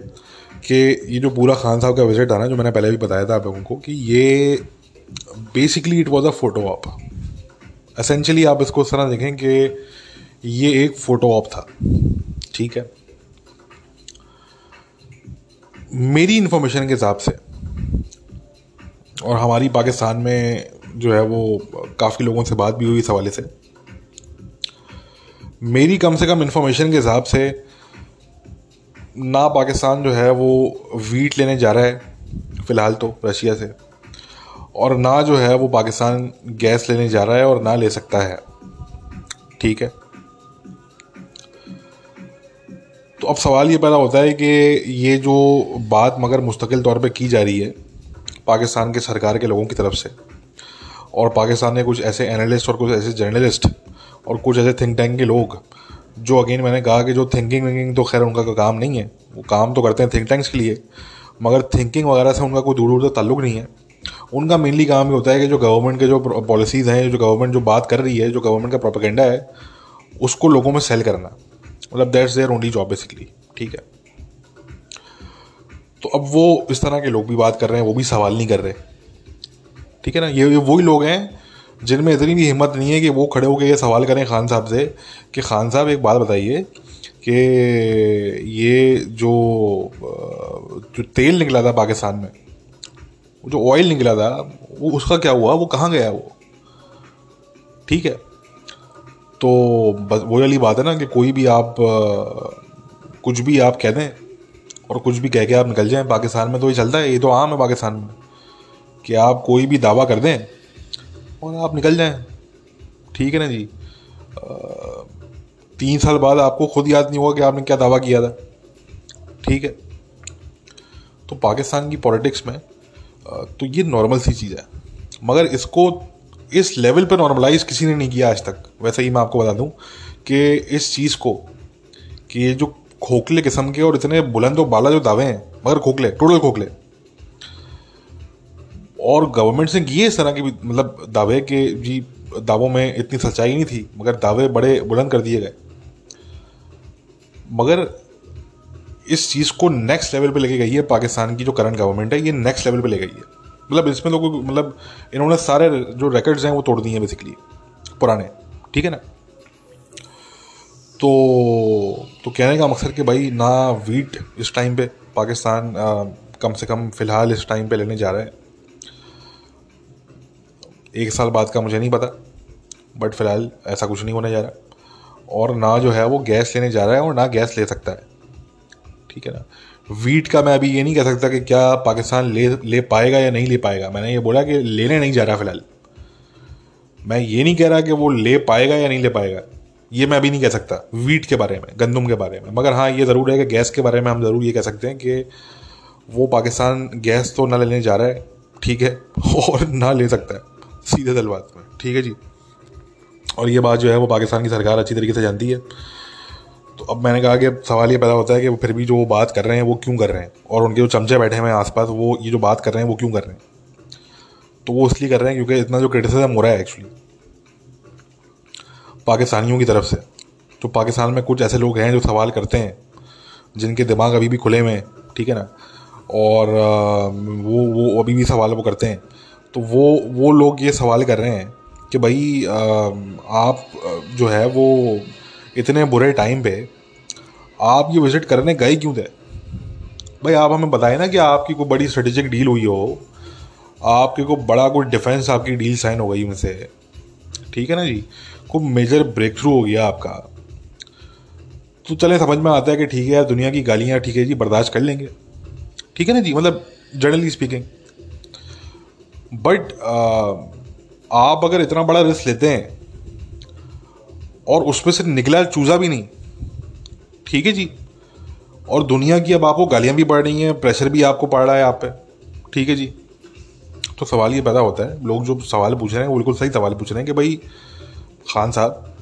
कि ये जो पूरा खान साहब का विज़िट था ना जो मैंने पहले भी बताया था आप लोगों को कि ये basically it was a photo op essentially आप इसको इस तरह देखें कि ये एक फ़ोटो ऑप था। ठीक है? मेरी इंफॉर्मेशन के हिसाब से और हमारी पाकिस्तान में जो है वो काफ़ी लोगों से बात भी हुई इस हवाले से। मेरी कम से कम इंफॉर्मेशन के हिसाब से ना पाकिस्तान जो है वो वीट लेने जा रहा है, फ़िलहाल तो रशिया से। और ना जो है वो पाकिस्तान गैस लेने जा रहा है और ना ले सकता है। ठीक है? तो अब सवाल ये पैदा होता है कि ये जो बात मगर मुस्तकिल तौर पे की जा रही है पाकिस्तान के सरकार के लोगों की तरफ़ से, और पाकिस्तान ने कुछ ऐसे एनालिस्ट और कुछ ऐसे जर्नलिस्ट और कुछ ऐसे थिंक टैंक के लोग, जो अगेन मैंने कहा कि जो थिंकिंग विंकिंग तो खैर उनका का काम नहीं है। वो काम तो करते हैं थिंक टैंक्स के लिए, मगर थिंकिंग वगैरह से उनका कोई दूर दूर तक ताल्लुक नहीं है। उनका मेनली काम ये होता है कि जो गवर्नमेंट के जो पॉलिसीज़ हैं, जो गवर्नमेंट जो बात कर रही है, जो गवर्नमेंट का प्रोपेगेंडा है, उसको लोगों में सेल करना। मतलब that's their only job basically ठीक है? तो अब वो इस तरह के लोग भी बात कर रहे हैं, वो भी सवाल नहीं कर रहे। ठीक है ना? ये वही लोग हैं, जिनमें इतनी भी हिम्मत नहीं है कि वो खड़े होकर ये सवाल करें खान साहब से, कि खान साहब, एक बात बताइए कि ये जो जो तेल निकला था पाकिस्तान में जो ऑयल निकला था, वो उसका क्या हुआ? वो कहाँ गया वो? ठीक है। तो बस वो वाली बात है ना कि कोई भी आप, कुछ भी आप कह दें और कुछ भी कह के आप निकल जाएँ, पाकिस्तान में तो ये चलता है, ये तो आम है पाकिस्तान में कि आप कोई भी दावा कर दें और आप निकल जाएँ। ठीक है ना जी? तीन साल बाद आपको खुद याद नहीं होगा कि आपने क्या दावा किया था। ठीक है? तो पाकिस्तान की पॉलिटिक्स में तो ये नॉर्मल सी चीज़ है। मगर इसको इस लेवल पर नॉर्मलाइज किसी ने नहीं किया आज तक। वैसे ही मैं आपको बता दूँ कि इस चीज़ को, कि ये जो खोखले किस्म के और इतने बुलंद और बाला जो दावे हैं, मगर खोखले टोटल खोखले। और गवर्नमेंट से किए इस तरह के मतलब दावे के जी दावों में इतनी सच्चाई नहीं थी, मगर दावे बड़े बुलंद कर दिए गए। मगर इस चीज़ को नेक्स्ट लेवल पे लेके गई है पाकिस्तान की जो करंट गवर्नमेंट है ये नेक्स्ट लेवल पे ले गई है। मतलब इसमें तो कोई मतलब इन्होंने सारे जो रिकॉर्ड्स हैं वो तोड़ दिए हैं बेसिकली पुराने ठीक है ना? तो तो कहने का मकसद कि भाई ना वीट इस टाइम पे पाकिस्तान आ, कम से कम फ़िलहाल इस टाइम पे लेने जा रहा है। एक साल बाद का मुझे नहीं पता बट फ़िलहाल ऐसा कुछ नहीं होने जा रहा। और ना जो है वो गैस लेने जा रहा है और ना गैस ले सकता है। ठीक है ना? वीट का मैं अभी ये नहीं कह सकता कि क्या पाकिस्तान ले ले पाएगा या नहीं ले पाएगा। मैंने ये बोला कि लेने नहीं जा रहा फ़िलहाल। मैं ये नहीं कह रहा कि वो ले पाएगा या नहीं ले पाएगा। ये मैं अभी नहीं कह सकता। वीट के बारे में, गंदम के बारे में। मगर हाँ ये ज़रूर है कि गैस के बारे में हम ज़रूर ये कह सकते हैं कि वो पाकिस्तान गैस तो ना लेने जा रहा है, ठीक है, और ना ले सकता है। सीधे दल बात में, ठीक है जी? और ये बात जो है वो पाकिस्तान की सरकार अच्छी तरीके से जानती है। तो अब मैंने कहा कि अब सवाल ये पैदा होता है कि वो फिर भी जो वो बात कर रहे हैं, वो क्यों कर रहे हैं? और उनके जो चमचे बैठे हुए हैं आसपास, वो ये जो बात कर रहे हैं, वो क्यों कर रहे हैं? तो वो इसलिए कर रहे हैं क्योंकि इतना जो क्रिटिसिज्म हो रहा है एक्चुअली पाकिस्तानियों की तरफ़ से तो पाकिस्तान में कुछ ऐसे लोग हैं जो सवाल करते हैं, जिनके दिमाग अभी भी खुले हुए हैं, ठीक है ना? और वो वो अभी भी सवाल वो करते हैं। तो वो वो लोग ये सवाल कर रहे हैं कि भाई आप जो है वो इतने बुरे टाइम पे आप ये विज़िट करने गए क्यों थे? भाई, आप हमें बताएँ ना कि आपकी कोई बड़ी स्ट्रेटेजिक डील हुई हो। आपकी कोई बड़ा कोई डिफेंस आपकी डील साइन हो गई उनसे ठीक है ना जी? कोई मेजर ब्रेक थ्रू हो गया आपका। तो चले, समझ में आता है कि ठीक है यार, दुनिया की गालियाँ, ठीक है जी, बर्दाश्त कर लेंगे। ठीक है ना जी? मतलब जनरली स्पीकिंग बट आप अगर इतना बड़ा रिस्क लेते हैं और उसमें से निकला चूज़ा भी नहीं। ठीक है जी? और दुनिया की अब आपको गालियाँ भी पड़ रही हैं प्रेशर भी आपको पड़ रहा है आप पे। ठीक है जी? तो सवाल ये पैदा होता है, लोग जो सवाल पूछ रहे हैं वो बिल्कुल सही सवाल पूछ रहे हैं कि भाई, खान साहब,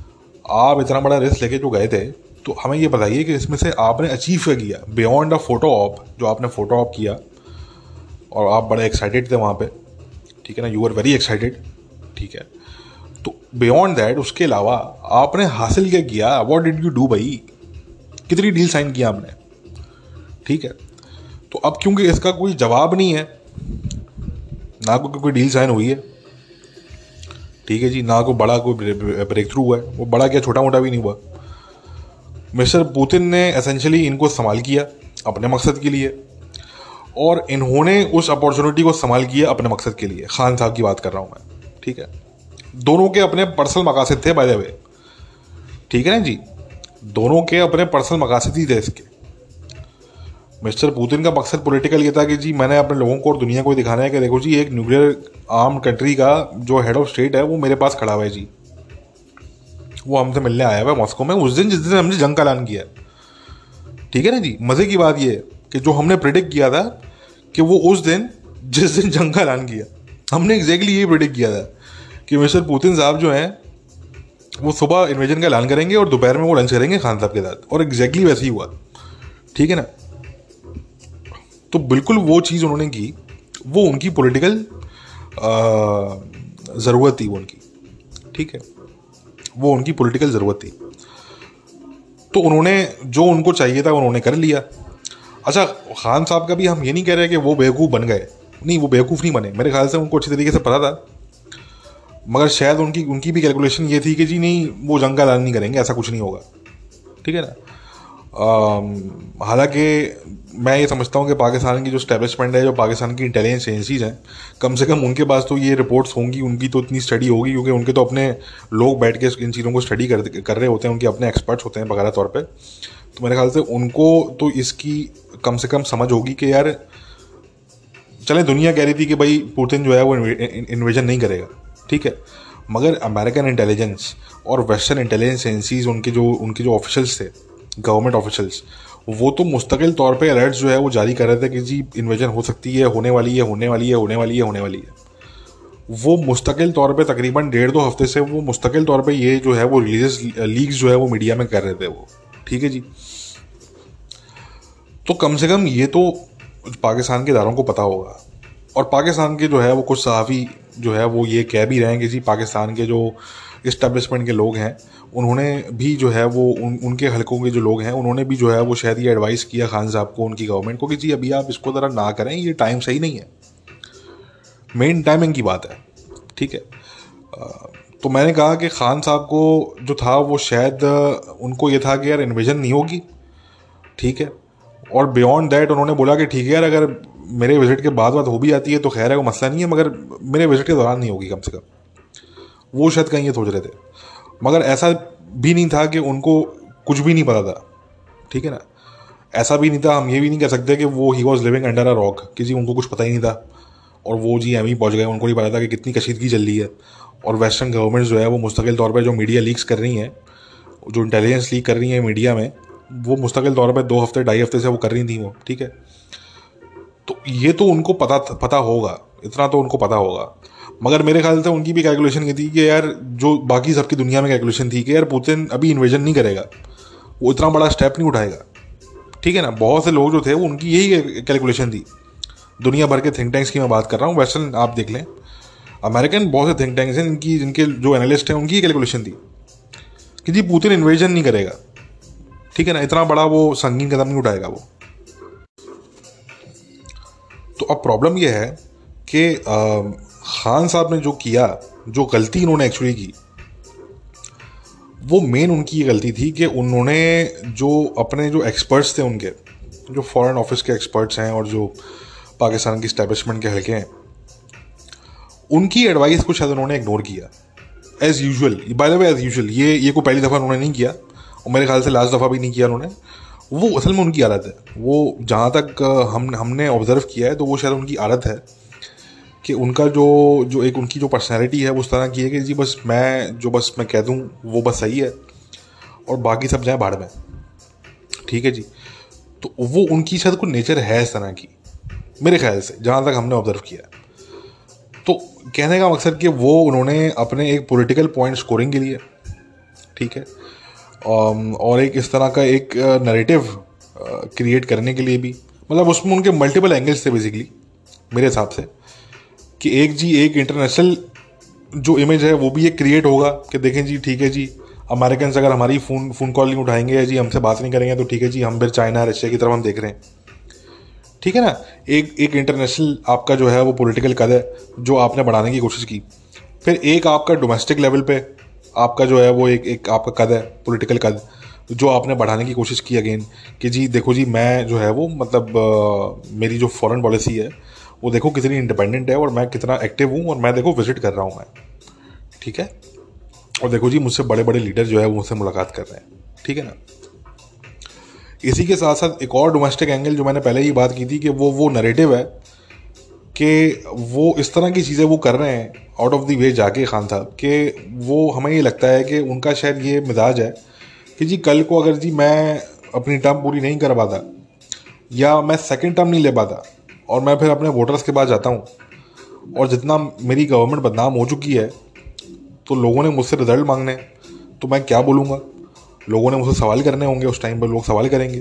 आप इतना बड़ा रिस्क लेके जो गए थे तो हमें ये बताइए कि इसमें से आपने अचीव क्या किया? बियॉन्ड अ फ़ोटो ऑप जो आपने फ़ोटो ऑप किया, और आप बड़े एक्साइटेड थे वहाँ पे। ठीक है ना? यू आर वेरी एक्साइटेड ठीक है। बियॉन्ड दैट उसके अलावा आपने हासिल क्या किया? वॉट डिड यू डू भाई? कितनी डील साइन किया आपने? ठीक है। तो अब क्योंकि इसका कोई जवाब नहीं है, ना कोई कोई डील साइन हुई है, ठीक है जी, ना कोई बड़ा कोई ब्रेक थ्रू हुआ है, वो बड़ा क्या छोटा मोटा भी नहीं हुआ। मिस्टर पुतिन ने एसेंशली इनको इस्तेमाल किया अपने मकसद के लिए, और इन्होंने उस अपॉर्चुनिटी को संभाल किया अपने मकसद के लिए। खान साहब की बात कर रहा हूँ मैं, ठीक है। दोनों के अपने पर्सनल मकासद थे बाय द वे ठीक है ना जी? दोनों के अपने पर्सनल मकासद ही थे इसके मिस्टर पुतिन का मकसद पॉलिटिकल ये था कि जी, मैंने अपने लोगों को और दुनिया को दिखाना है कि देखो जी, एक न्यूक्लियर आर्म कंट्री का जो हेड ऑफ़ स्टेट है, वो मेरे पास खड़ा हुआ है जी। वो हमसे मिलने आया हुआ है मॉस्को में। उस दिन जिस दिन हमने जंग का ऐलान किया ठीक है ना जी? मज़े की बात ये कि जो हमने प्रिडिक्ट किया था कि वो उस दिन, जिस दिन जंग का ऐलान किया, हमने एग्जैक्टली यही प्रिडिक्ट किया था। कि मिस्टर पुतिन साहब जो हैं, वो सुबह इन्वेजन का ऐलान करेंगे और दोपहर में वो लंच करेंगे खान साहब के साथ। और एग्जैक्टली वैसे ही हुआ। ठीक है ना? तो बिल्कुल वो चीज़ उन्होंने की, वो उनकी पॉलिटिकल ज़रूरत थी वो उनकी। ठीक है? वो उनकी पॉलिटिकल ज़रूरत थी। तो उन्होंने जो उनको चाहिए था, उन्होंने कर लिया। अच्छा खान साहब का भी हम ये नहीं कह रहे कि वो बेवकूफ़ बन गए। नहीं, वो बेवकूफ़ नहीं बने। मेरे ख्याल से उनको अच्छी तरीके से पता था। मगर शायद उनकी उनकी भी कैलकुलेशन ये थी कि जी नहीं, वो जंग का ऐलान नहीं करेंगे, ऐसा कुछ नहीं होगा। ठीक है ना? हालाँकि मैं ये समझता हूँ कि पाकिस्तान की जो स्टैब्लिशमेंट है, जो पाकिस्तान की इंटेलिजेंस एजेंसीज हैं, कम से कम उनके पास तो ये रिपोर्ट्स होंगी, उनकी तो इतनी स्टडी होगी, क्योंकि उनके तो अपने लोग बैठ के इन चीज़ों को स्टडी कर कर रहे होते हैं, उनके अपने एक्सपर्ट्स होते हैं वगैरह तौर पर तो मेरे ख्याल से उनको तो इसकी कम से कम समझ होगी कि यार, चले, दुनिया कह रही थी कि भाई पुतिन जो है वो इन्वेजन नहीं करेगा। ठीक है? मगर अमेरिकन इंटेलिजेंस और वेस्टर्न इंटेलिजेंस एजेंसीज उनके जो उनके जो ऑफिशल्स थे गवर्नमेंट ऑफिशल्स वो तो मुस्तकिल तौर पे अलर्ट्स जो है वो जारी कर रहे थे कि जी इन्वेजन हो सकती है, होने वाली है, होने वाली है, होने वाली है, होने वाली है। वो मुस्तकिल तौर पे तकरीबन डेढ़ दो हफ़्ते से वो मुस्तकिल तौर पे ये जो है वो रिलीजियस लीक्स जो है वो मीडिया में कर रहे थे वो। ठीक है जी? तो कम से कम ये तो पाकिस्तान के इदारों को पता होगा। और पाकिस्तान के जो है वो कुछ सहाफ़ी जो है वो ये कह भी रहे हैं कि जी पाकिस्तान के जो इस्टेब्लिशमेंट के लोग हैं, उन्होंने भी जो है वो उन, उनके हलकों के जो लोग हैं, उन्होंने भी जो है वो शायद ये एडवाइस किया खान साहब को, उनकी गवर्नमेंट को कि जी अभी आप इसको ज़रा ना करें, ये टाइम सही नहीं है। मेन टाइमिंग की बात है, ठीक है? तो मैंने कहा कि खान साहब को जो था वो शायद, उनको ये था कि यार इन्वेजन नहीं होगी, ठीक है? और बियॉन्ड दैट उन्होंने बोला कि ठीक है यार, अगर मेरे विज़िट के बाद बात हो भी जाती है तो खैर है, वो मसला नहीं है, मगर मेरे विज़िट के दौरान नहीं होगी कम से कम। वो शायद कहीं ये सोच रहे थे। मगर ऐसा भी नहीं था कि उनको कुछ भी नहीं पता था, ठीक है ना? ऐसा भी नहीं था, हम ये भी नहीं कह सकते कि वो ही was living under a rock कि जी उनको कुछ पता ही नहीं था। और वो जी एम ही पहुँच गए, उनको नहीं पता था कि कितनी कशीदगी चल रही है। और वेस्टर्न गवर्नमेंट जो है, वो मुस्तकिल तौर पर जो मीडिया लीक्स कर रही हैं, जो इंटेलिजेंस लीक कर रही हैं मीडिया में, वो मुस्तकिल तौर पर दो हफ़्ते, ढाई हफ़्ते से वो कर रही थी वो, ठीक है? तो ये तो उनको पता पता होगा, इतना तो उनको पता होगा। मगर मेरे ख्याल से उनकी भी कैलकुलेशन ये थी कि यार, जो बाकी सबकी दुनिया में कैलकुलेशन थी कि यार पुतिन अभी इन्वेजन नहीं करेगा, वो इतना बड़ा स्टेप नहीं उठाएगा। ठीक है ना? बहुत से लोग जो थे, वो उनकी यही कैलकुलेशन थी। दुनिया भर के थिंक टैंक्स की मैं बात कर रहा हूँ वेस्टर्न आप देख लें। अमेरिकन बहुत से थिंक टैंक्स हैं, इनकी जिनके जो एनालिस्ट हैं, उनकी कैलकुलेशन थी कि जी पुतिन इन्वेजन नहीं करेगा। ठीक है ना? इतना बड़ा वो संगीन कदम नहीं उठाएगा वो। तो अब प्रॉब्लम यह है कि खान साहब ने जो किया, जो गलती इन्होंने एक्चुअली की, वो मेन उनकी ये गलती थी कि उन्होंने जो अपने जो एक्सपर्ट्स थे उनके, जो फॉरेन ऑफ़िस के एक्सपर्ट्स हैं और जो पाकिस्तान की स्टैब्लिशमेंट के हल्के हैं, उनकी एडवाइस को शायद उन्होंने इग्नोर किया। As usual by the way as usual ये ये को पहली दफ़ा उन्होंने नहीं किया, और मेरे ख्याल से लास्ट दफ़ा भी नहीं किया उन्होंने। वो असल में उनकी आदत है। वो जहाँ तक हम, हमने ऑब्ज़र्व किया है तो वो शायद उनकी आदत है कि उनका जो जो एक उनकी जो पर्सनैलिटी है, वो उस तरह की है कि जी बस मैं, जो बस मैं कह दूँ, वो बस सही है और बाकी सब जाए बाढ़ में। ठीक है जी? तो वो उनकी शायद कोई नेचर है इस तरह की, मेरे ख्याल से, जहाँ तक हमने ऑब्ज़र्व किया है। तो कहने का मकसद कि वो उन्होंने अपने एक पॉलिटिकल पॉइंट स्कोरिंग के लिए, ठीक है और एक इस तरह का एक नरेटिव क्रिएट करने के लिए भी। मतलब उसमें उनके मल्टीपल एंगल्स थे बेसिकली मेरे हिसाब से। कि एक जी, एक इंटरनेशनल जो इमेज है, वो भी एक क्रिएट होगा कि देखें जी, ठीक है जी अमेरिकन अगर हमारी फ़ोन फ़ोन कॉल नहीं उठाएँगे या जी हमसे बात नहीं करेंगे तो ठीक है जी, हम फिर चाइना रशिया की तरफ़ हम देख रहे हैं। ठीक है ना? एक एक इंटरनेशनल आपका जो है, वो पॉलिटिकल कद है, जो आपने बढ़ाने की कोशिश की। फिर एक आपका डोमेस्टिक लेवल पे आपका जो है वो एक एक आपका कद है पॉलिटिकल कद जो आपने बढ़ाने की कोशिश की अगेन कि जी देखो जी मैं जो है वो मतलब आ, मेरी जो फॉरेन पॉलिसी है वो देखो कितनी इंडिपेंडेंट है और मैं कितना एक्टिव हूँ और मैं देखो विज़िट कर रहा हूँ मैं। ठीक है? और देखो जी मुझसे बड़े बड़े लीडर जो है वो मुझसे मुलाकात कर रहे हैं। ठीक है ना? इसी के साथ साथ एक और डोमेस्टिक एंगल जो मैंने पहले ही बात की थी कि वो वो नरेटिव है कि वो इस तरह की चीज़ें वो कर रहे हैं आउट ऑफ़ द वे जाके खान साहब, कि वो हमें ये लगता है कि उनका शायद ये मिजाज है कि जी कल को अगर जी मैं अपनी टर्म पूरी नहीं कर पाता, या मैं सेकेंड टर्म नहीं ले पाता, और मैं फिर अपने वोटर्स के पास जाता हूँ, और जितना मेरी गवर्नमेंट बदनाम हो चुकी है तो लोगों ने मुझसे रिज़ल्ट मांगने तो मैं क्या बोलूँगा? लोगों ने मुझसे सवाल करने होंगे उस टाइम पर, लोग सवाल करेंगे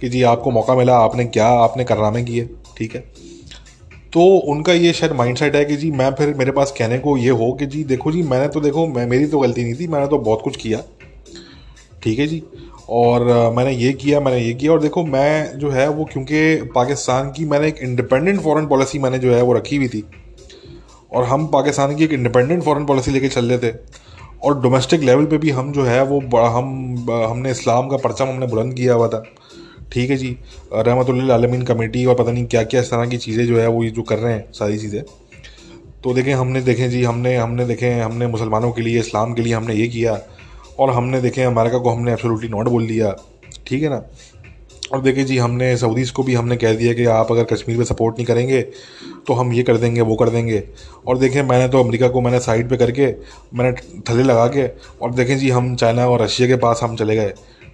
कि जी आपको मौका मिला, आपने क्या, आपने करामे किए, ठीक है? तो उनका ये शायद माइंड सेट है कि जी, मैं फिर मेरे पास कहने को ये हो कि जी, देखो जी, मैंने तो देखो, मैं, मेरी तो गलती नहीं थी, मैंने तो बहुत कुछ किया। ठीक है जी? और मैंने ये किया, मैंने ये किया, और देखो मैं जो है वो क्योंकि पाकिस्तान की मैंने एक इंडिपेंडेंट फॉरेन पॉलिसी मैंने जो है वो रखी हुई थी। और हम पाकिस्तान की एक इंडिपेंडेंट फॉरेन पॉलिसी लेके चल रहे थे। और डोमेस्टिक लेवल पे भी हम जो है वो हम हमने इस्लाम का परचम हमने बुलंद किया हुआ था। ठीक है जी। रहमतुल्लामीन कमेटी और पता नहीं क्या क्या इस तरह की चीज़ें जो है वो ये जो कर रहे हैं, सारी चीज़ें। तो देखें, हमने देखें जी, हमने हमने देखें, हमने मुसलमानों के लिए, इस्लाम के लिए हमने ये किया और हमने देखें अमेरिका को हमने एब्सोल्युटली नॉट बोल दिया, ठीक है ना? और देखिए जी, हमने सऊदीज़ को भी हमने कह दिया कि आप अगर कश्मीर में सपोर्ट नहीं करेंगे तो हम ये कर देंगे, वो कर देंगे। और देखें, मैंने तो अमेरिका को मैंने साइड पे करके, मैंने थले लगा के, और देखें जी, हम चाइना और रशिया के पास हम चले गए,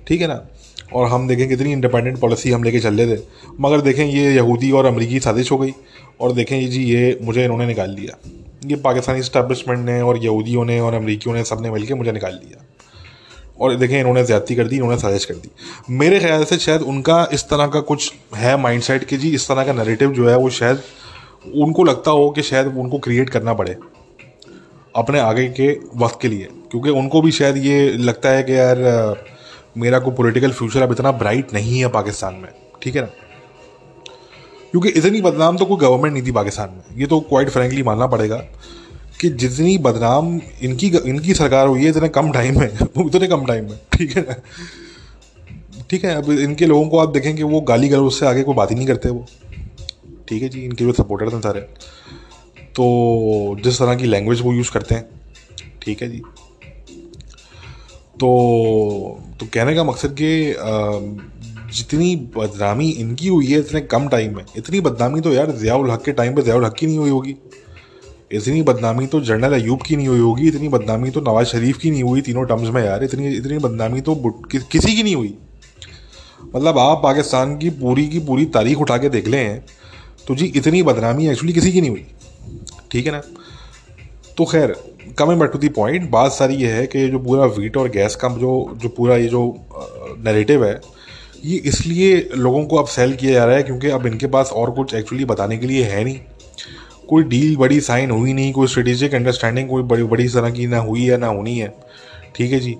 ठीक है ना? और हम देखें कितनी इंडिपेंडेंट पॉलिसी हम लेके चल रहे थे। मगर देखें ये यहूदी और अमरीकी साजिश हो गई और देखें जी, ये मुझे इन्होंने निकाल दिया ये पाकिस्तानी इस्टेब्लिशमेंट ने और यहूदियों ने और अमरीकियों ने सबने मिल मुझे निकाल दिया और देखें इन्होंने ज़्यादती कर दी, इन्होंने साजिश कर दी। मेरे ख्याल से शायद उनका इस तरह का कुछ है माइंडसेट कि जी, इस तरह का नरेटिव जो है वो शायद उनको लगता हो कि शायद उनको क्रिएट करना पड़े अपने आगे के वक्त के लिए। क्योंकि उनको भी शायद ये लगता है कि यार मेरा कोई पॉलिटिकल फ्यूचर अब इतना ब्राइट नहीं है पाकिस्तान में, ठीक है ना? क्योंकि इतनी बदनाम तो कोई गवर्नमेंट नहीं थी पाकिस्तान में। ये तो क्वाइट फ्रेंकली मानना पड़ेगा कि जितनी बदनाम इनकी इनकी सरकार हुई है, इतने कम टाइम में, उतने कम टाइम में, ठीक है ना? ठीक है, अब इनके लोगों को आप देखेंगे वो गाली गलौज से आगे कोई बात ही नहीं करते वो। ठीक है जी, इनके जो सपोर्टर थे सारे। तो जिस तरह की लैंग्वेज वो यूज़ करते हैं, ठीक है जी। तो तो कहने का मकसद कि जितनी बदनामी इनकी हुई है इतने कम टाइम में। इतनी बदनामी तो यार ज़ियाउल हक के टाइम पे ज़ियाउल हक की नहीं हुई होगी। इतनी बदनामी तो जनरल अयूब की नहीं हुई होगी इतनी बदनामी तो नवाज़ शरीफ की नहीं हुई तीनों टर्म्स में यार। इतनी इतनी बदनामी तो कि, किसी की नहीं हुई। मतलब आप पाकिस्तान की पूरी की पूरी तारीख उठा के देख लें तो जी इतनी बदनामी एक्चुअली किसी की नहीं हुई। ठीक है ना? तो खैर coming back to the point बात सारी ये है कि जो पूरा वीट और गैस का जो जो पूरा ये जो नरेटिव है, ये इसलिए लोगों को अब सेल किया जा रहा है क्योंकि अब इनके पास और कुछ एक्चुअली बताने के लिए है नहीं। कोई डील बड़ी साइन हुई नहीं, कोई स्ट्रेटेजिक अंडरस्टैंडिंग कोई बड़ी बड़ी तरह की ना हुई है, ना होनी है। ठीक है जी?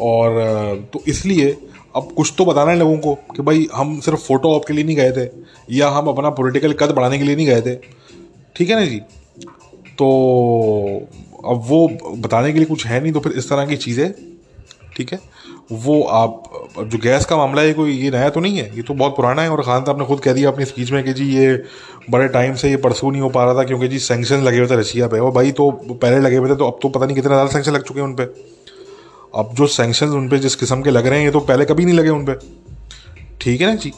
और तो इसलिए अब कुछ तो बताना है लोगों को कि भाई हम सिर्फ़ फ़ोटो ऑप के लिए नहीं गए थे, या हम अपना पॉलिटिकल कद बढ़ाने के लिए नहीं गए थे। ठीक है ना जी? तो अब वो बताने के लिए कुछ है नहीं तो फिर इस तरह की चीज़ें, ठीक है? वो आप, जो गैस का मामला है, कोई ये नया तो नहीं है? ये तो बहुत पुराना है और खान साहब ने खुद कह दिया अपनी स्पीच में कि जी ये बड़े टाइम से ये परसू नहीं हो पा रहा था क्योंकि जी सेंक्शन लगे हुए थे रशिया पे। और भाई तो पहले लगे हुए थे तो अब तो पता नहीं कितने ज़्यादा सेंक्शन लग चुके हैं उन पर अब जो सेंक्शन उन पर जिस किस्म के लग रहे हैं, ये तो पहले कभी नहीं लगे उन पर ठीक है ना जी?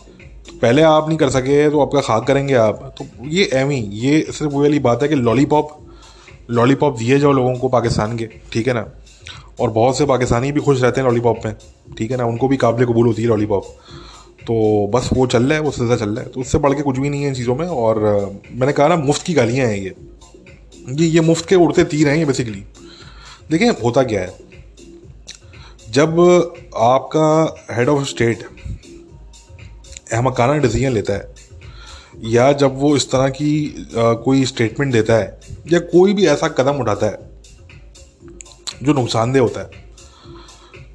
पहले आप नहीं कर सके तो आपका खाक करेंगे आप। तो ये एम ही ये सिर्फ़ वो वाली बात है कि लॉलीपॉप लॉलीपॉप दिए जाओ लोगों को पाकिस्तान के ठीक है ना? और बहुत से पाकिस्तानी भी खुश रहते हैं लॉलीपॉप में ठीक है ना? उनको भी काबिल कबूल होती है लॉलीपॉप। तो बस वो चल रहा है वो सिलसिला चल रहा है। तो उससे बढ़ के कुछ भी नहीं है इन चीज़ों में और मैंने कहा ना मुफ़्त की गालियाँ हैं ये। ये ये मुफ़्त के उड़ते तीर हैं ये बेसिकली देखिए होता क्या है? जब आपका हेड ऑफ़ स्टेट अहमकाना डिसीज़न लेता है या जब वो इस तरह की आ, कोई स्टेटमेंट देता है या कोई भी ऐसा कदम उठाता है जो नुकसानदेह होता है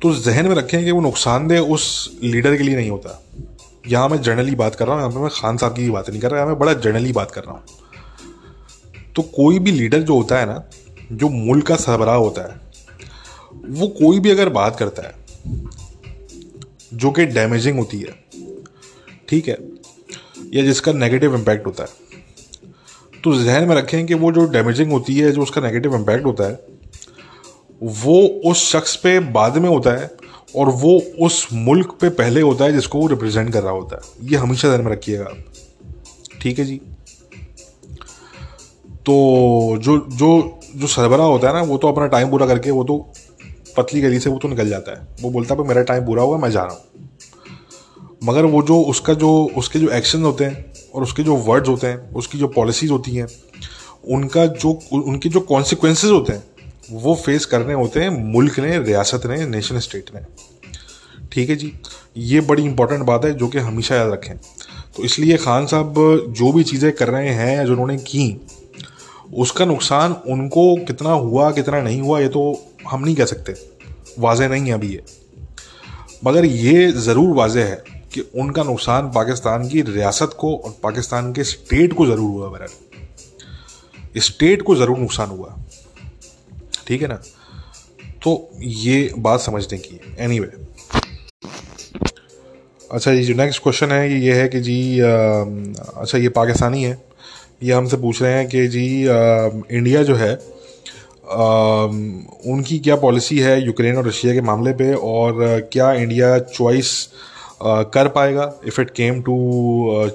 तो जहन में रखें कि वो नुकसानदेह उस लीडर के लिए नहीं होता। यहाँ मैं जनरली बात कर रहा हूँ, यहाँ पे मैं खान साहब की बात नहीं कर रहा, यहाँ मैं बड़ा जनरली बात कर रहा हूँ। तो कोई भी लीडर जो होता है ना, जो मुल्क का सरबराह होता है, वो कोई भी अगर बात करता है, जो कि डैमेजिंग होती है, ठीक है, या जिसका नेगेटिव इम्पैक्ट होता है तो जहन में रखें कि वो जो डैमेजिंग होती है, जो उसका नेगेटिव इम्पैक्ट होता है, वो उस शख्स पे बाद में होता है और वो उस मुल्क पे पहले होता है जिसको वो रिप्रेजेंट कर रहा होता है। ये हमेशा ध्यान में रखिएगा आप। ठीक है जी? तो जो जो जो सरबरा होता है ना, वो तो अपना टाइम पूरा करके, वो तो पतली गली से वो तो निकल जाता है। वो बोलता है मेरा टाइम पूरा हुआ मैं जा रहा हूँ। मगर वो जो उसका जो, उसके जो एक्शन होते हैं और उसके जो वर्ड्स होते हैं, उसकी जो पॉलिसीज़ होती हैं, उनका जो, उनके जो कॉन्सिक्वेंसेज होते हैं, वो फेस करने होते हैं मुल्क ने, रियासत ने नेशन स्टेट ने। ठीक है जी? ये बड़ी इंपॉर्टेंट बात है जो कि हमेशा याद रखें। तो इसलिए खान साहब जो भी चीज़ें कर रहे हैं या जो उन्होंने की, उसका नुकसान उनको कितना हुआ, कितना नहीं हुआ, ये तो हम नहीं कह सकते। वाजह नहीं है अभी ये। मगर ये ज़रूर वाजह है कि उनका नुकसान पाकिस्तान की रियासत को और पाकिस्तान के स्टेट को ज़रूर हुआ बहर स्टेट को ज़रूर नुकसान हुआ। ठीक है ना? तो ये बात समझने की एनी anyway. अच्छा जी जो नेक्स्ट क्वेश्चन है ये ये है कि जी आ, अच्छा ये पाकिस्तानी है। ये हमसे पूछ रहे हैं कि जी आ, इंडिया जो है आ, उनकी क्या पॉलिसी है यूक्रेन और रशिया के मामले पे? और क्या इंडिया चॉइस कर पाएगा if it came to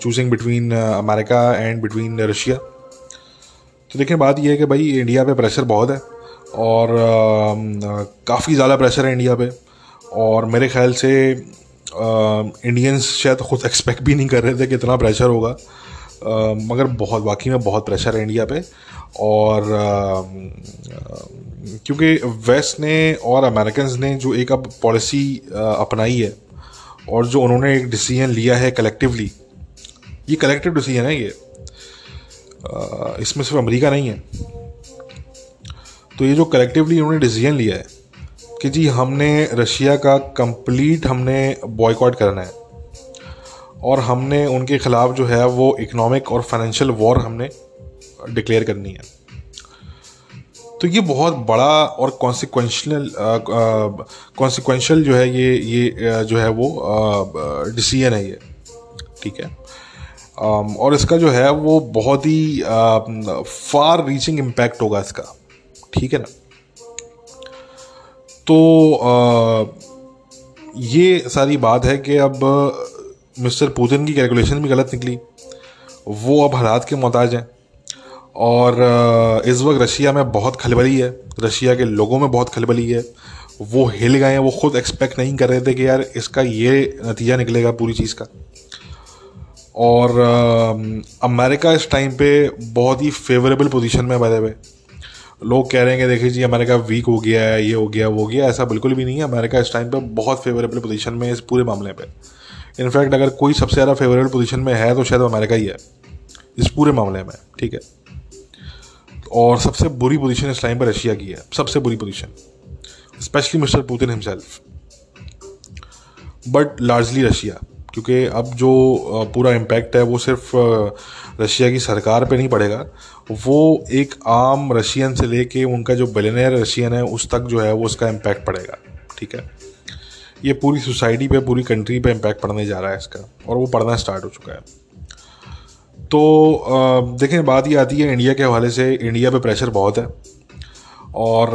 choosing between America and between Russia तो देखिए, बात यह है कि भाई इंडिया पे प्रेशर बहुत है और काफ़ी ज़्यादा प्रेशर है इंडिया पे और मेरे ख्याल से इंडियंस शायद खुद एक्सपेक्ट भी नहीं कर रहे थे कि इतना प्रेशर होगा। मगर बहुत, वाकई में बहुत प्रेशर है इंडिया पे और क्योंकि वेस्ट ने और अमेरिकन ने जो एक अब पॉलिसी अपनाई है और जो उन्होंने एक डिसीज़न लिया है कलेक्टिवली ये कलेक्टिव डिसीज़न है ये। इसमें सिर्फ़ अमेरिका नहीं है। तो ये जो कलेक्टिवली उन्होंने डिसीज़न लिया है कि जी हमने रशिया का कंप्लीट हमने बॉयकॉट करना है और हमने उनके ख़िलाफ़ जो है वो इकोनॉमिक और फाइनेंशियल वॉर हमने डिक्लेयर करनी है। तो ये बहुत बड़ा और कॉन्सिक्वेंशल कॉन्सिक्वेंशल जो है ये ये जो है वो डिसीज़न है ये। ठीक है? और इसका जो है वो बहुत ही फार रीचिंग इम्पैक्ट होगा इसका। ठीक है ना? तो आ, ये सारी बात है कि अब मिस्टर पुतिन की कैलकुलेशन भी गलत निकली। वो अब हालात के मोहताज हैं। और इस वक्त रशिया में बहुत खलबली है। रशिया के लोगों में बहुत खलबली है। वो हिल गए हैं, वो खुद एक्सपेक्ट नहीं कर रहे थे कि यार इसका ये नतीजा निकलेगा पूरी चीज़ का। और अमेरिका इस टाइम पे बहुत ही फेवरेबल पोजीशन में बने हुए लोग कह रहे हैं कि देखिए जी, अमेरिका वीक हो गया है, ये हो गया, वो हो गया, ऐसा बिल्कुल भी नहीं है। अमेरिका इस टाइम पे बहुत फेवरेबल पोजीशन में है इस पूरे मामले पे। इनफैक्ट अगर कोई सबसे ज़्यादा फेवरेबल पोजीशन में है तो शायद अमेरिका ही है। इस पूरे मामले में, ठीक है? और सबसे बुरी पोजीशन इस टाइम पर रशिया की है। सबसे बुरी position specially mister Putin himself but largely Russia. क्योंकि अब जो पूरा इम्पैक्ट है, वो सिर्फ़ रशिया की सरकार पे नहीं पड़ेगा। वो एक आम रशियन से लेके उनका जो बिलेनियर रशियन है, उस तक जो है, वो उसका इम्पैक्ट पड़ेगा। ठीक है? ये पूरी सोसाइटी पे, पूरी कंट्री पे इम्पैक्ट पड़ने जा रहा है इसका। और वो पढ़ना स्टार्ट हो चुका है। तो देखें, बात ये आती है इंडिया के हवाले से, इंडिया पे प्रेशर बहुत है। और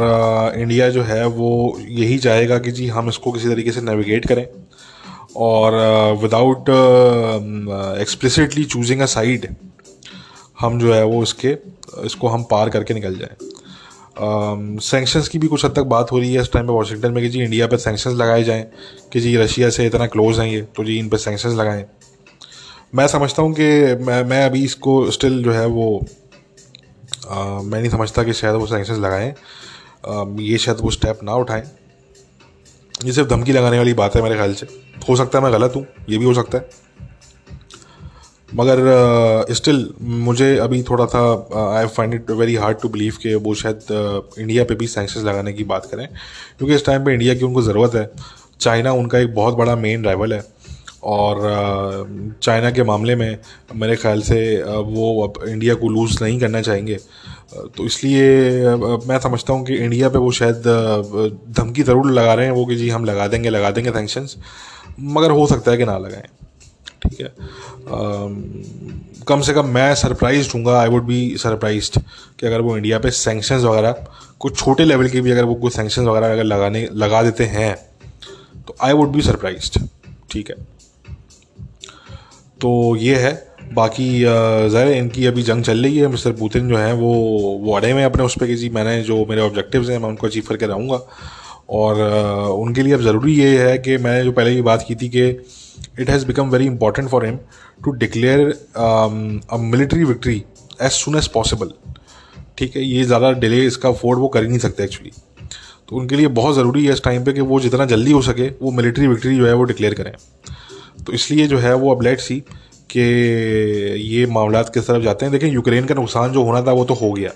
इंडिया जो है, वो यही चाहेगा कि जी, हम इसको किसी तरीके से नेविगेट करें। और without explicitly choosing a side हम जो है, वो इसके, इसको हम पार करके निकल जाएँ। सेंक्शंस की भी कुछ हद तक बात हो रही है इस टाइम पे वाशिंगटन में कि जी इंडिया पे सेंक्शंस लगाए जाएँ, कि जी रशिया से इतना क्लोज हैं ये तो जी, इन पे सेंक्शंस लगाएँ। मैं समझता हूँ कि मैं मैं अभी इसको स्टिल जो है वो आ, मैं नहीं समझता कि शायद वो सेंक्शंस लगाएँ। ये शायद वो स्टेप ना उठाएँ। ये सिर्फ़ धमकी लगाने वाली बात है मेरे ख्याल से। हो सकता है मैं गलत हूँ ये भी हो सकता है। मगर स्टिल uh, मुझे अभी थोड़ा था I find it very hard to believe कि वो शायद uh, इंडिया पे भी सैंक्शन लगाने की बात करें। क्योंकि इस टाइम पे इंडिया की उनको ज़रूरत है। चाइना उनका एक बहुत बड़ा मेन राइवल है। और चाइना के मामले में मेरे ख्याल से वो अब इंडिया को लूज़ नहीं करना चाहेंगे। तो इसलिए मैं समझता हूँ कि इंडिया पे वो शायद धमकी ज़रूर लगा रहे हैं वो कि जी हम लगा देंगे लगा देंगे सेंक्शंस मगर हो सकता है कि ना लगाएँ। ठीक है? कम से कम मैं सरप्राइज़ हूँ आई वुड बी सरप्राइज़ कि अगर वो इंडिया पे सेंक्शंस वगैरह, कुछ छोटे लेवल के भी अगर वो कुछ सेंक्शंस वगैरह अगर लगाने, लगा देते हैं तो आई वुड बी सरप्राइज़ ठीक है? तो ये है। बाकी ज़ाहिर इनकी अभी जंग चल रही है। मिस्टर पुतिन जो है, वो वो अड़े में अपने उस पर कि जी, मैंने जो मेरे ऑब्जेक्टिव्स हैं, मैं उनको अचीव करके रहूँगा। और उनके लिए अब ज़रूरी ये है कि मैंने जो पहले भी बात की थी कि it has become very important for him to declare a military victory as soon as possible ठीक है, ये ज़्यादा डिले इसका अफोर्ड वो कर ही नहीं सकते एक्चुअली तो उनके लिए बहुत ज़रूरी है इस टाइम पे कि वो जितना जल्दी हो सके, वो मिलिट्री विक्ट्री जो है, वो डिक्लेयर करें। तो इसलिए जो है वो अब लेट सी कि ये मामला किस तरफ़ जाते हैं। देखें, यूक्रेन का नुकसान जो होना था, वो तो हो गया।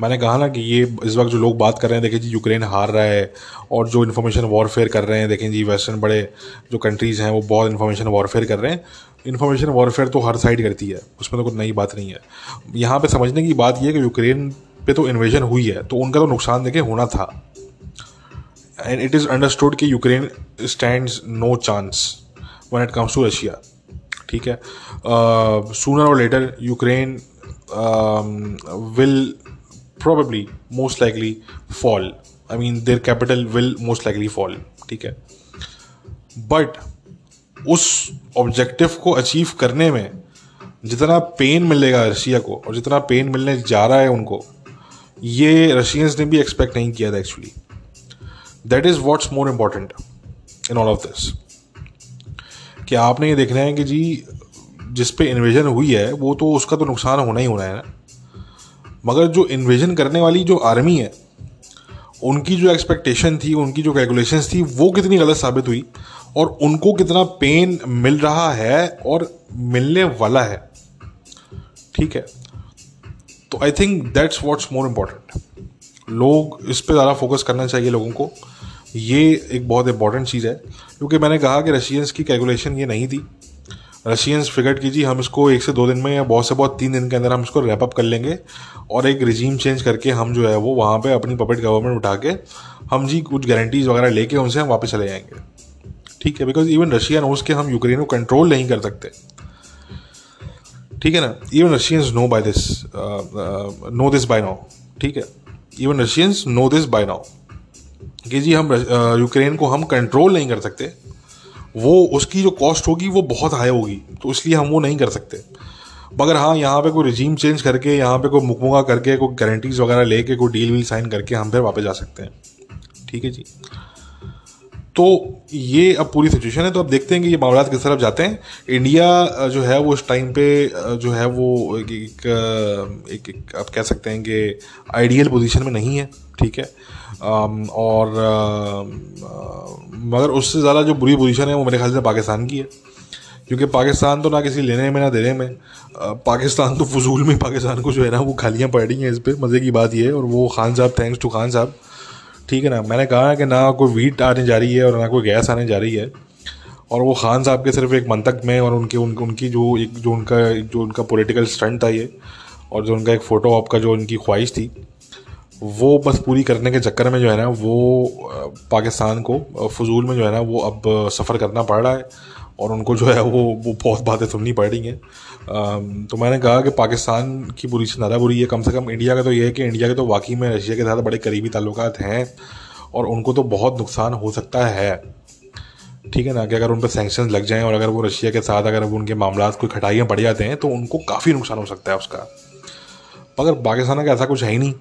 मैंने कहा ना कि ये इस वक्त जो लोग बात कर रहे हैं, देखें जी, यूक्रेन हार रहा है और जो इन्फॉर्मेशन वॉरफेयर कर रहे हैं, देखें जी वेस्टर्न बड़े जो कंट्रीज़ हैं, वो बहुत इन्फॉर्मेशन वॉरफेयर कर रहे हैं। इन्फॉर्मेशन वॉरफेयर तो हर साइड करती है, उसमें तो कोई नई बात नहीं है। यहाँ पे समझने की बात यह है कि यूक्रेन पे तो इन्वेजन हुई है तो उनका तो नुकसान देखें होना था। एंड इट इज़ अंडरस्टूड कि Ukraine stand no chance when it comes to Russia ठीक है? Sooner or later Ukraine will probably, most likely fall. I mean, their capital will most likely fall. ठीक है? बट उस objective को achieve करने में जितना पेन मिलेगा रशिया को और जितना पेन मिलने जा रहा है उनको, ये रशियंस ने भी एक्सपेक्ट नहीं किया था actually that is what's more important in all of this कि आपने ये देखना है कि जी, जिस पे इन्वेजन हुई है, वो तो उसका तो नुकसान होना ही होना है ना। मगर जो इन्वेजन करने वाली जो आर्मी है, उनकी जो एक्सपेक्टेशन थी, उनकी जो कैलकुलेशन थी, वो कितनी गलत साबित हुई और उनको कितना पेन मिल रहा है और मिलने वाला है। ठीक है? तो I think that's what's more important लोग इस पर ज़्यादा फोकस करना चाहिए लोगों को। ये एक बहुत इंपॉर्टेंट चीज़ है, क्योंकि मैंने कहा कि रशियंस की कैलकुलेशन ये नहीं थी। रशियंस फिगर कीजिए, हम इसको एक से दो दिन में या बहुत से बहुत तीन दिन के अंदर हम इसको रैप अप कर लेंगे और एक रिजीम चेंज करके हम जो है वो वहाँ पे अपनी पपेट गवर्नमेंट उठा के हम जी कुछ गारंटीज वगैरह लेके उनसे हम वापस चले जाएँगे। ठीक है बिकॉज़ इवन रशिया नोज़ के हम यूक्रेन को कंट्रोल नहीं कर सकते। ठीक है ना? Even Russians know by this know this by now ठीक है? Even Russians know this by now कि जी हम यूक्रेन को हम कंट्रोल नहीं कर सकते वो उसकी जो कॉस्ट होगी वो बहुत हाई होगी तो इसलिए हम वो नहीं कर सकते। मगर हाँ यहाँ पे कोई रिजीम चेंज करके यहाँ पे कोई मुकमुगा करके कोई गारंटीज वगैरह लेके कोई डील वील साइन करके हम फिर वापस जा सकते हैं। ठीक है जी? तो ये अब पूरी सिचुएशन है तो अब देखते हैं कि ये मामला किस तरफ़ जाते हैं। इंडिया जो है वो इस टाइम पे जो है वो एक एक, एक, एक आप कह सकते हैं कि आइडियल पोजीशन में नहीं है ठीक है? और मगर उससे ज़्यादा जो बुरी पोजीशन है वो मेरे ख्याल से पाकिस्तान की है। क्योंकि पाकिस्तान तो ना किसी लेने में ना देने में। पाकिस्तान तो फजूल में पाकिस्तान को जो है ना वो खालियाँ पड़ रही हैं इस पर मज़े की बात ये है और वो खान साहब थैंक्स टू खान साहब। ठीक है ना? मैंने कहा कि ना कोई वीट आने जा रही है और ना कोई गैस आने जा रही है। और वो खान साहब के सिर्फ़ एक मंतक में और उनके उन, उनकी जो एक जो उनका जो उनका पॉलिटिकल स्टंट था ये और जो उनका एक फ़ोटो ऑप का जो उनकी ख्वाहिश थी। वो बस पूरी करने के चक्कर में जो है ना, वो पाकिस्तान को फजूल में जो है ना, वो अब सफ़र करना पड़ रहा है और उनको जो है वो वो बहुत बातें सुननी पड़ रही हैं। तो मैंने कहा कि पाकिस्तान की बुरी से ज़्यादा बुरी है। कम से कम इंडिया का तो ये है कि इंडिया के तो वाकई में रशिया के साथ बड़े करीबी ताल्लुक हैं और उनको तो बहुत नुकसान हो सकता है। ठीक है ना? कि अगर उन पर सेंक्शन लग जाएँ और अगर वो रशिया के साथ अगर उनके मामला कोई खटाइयाँ पड़ जाते हैं तो उनको काफ़ी नुकसान हो सकता है उसका। मगर पाकिस्तान का ऐसा कुछ है ही नहीं।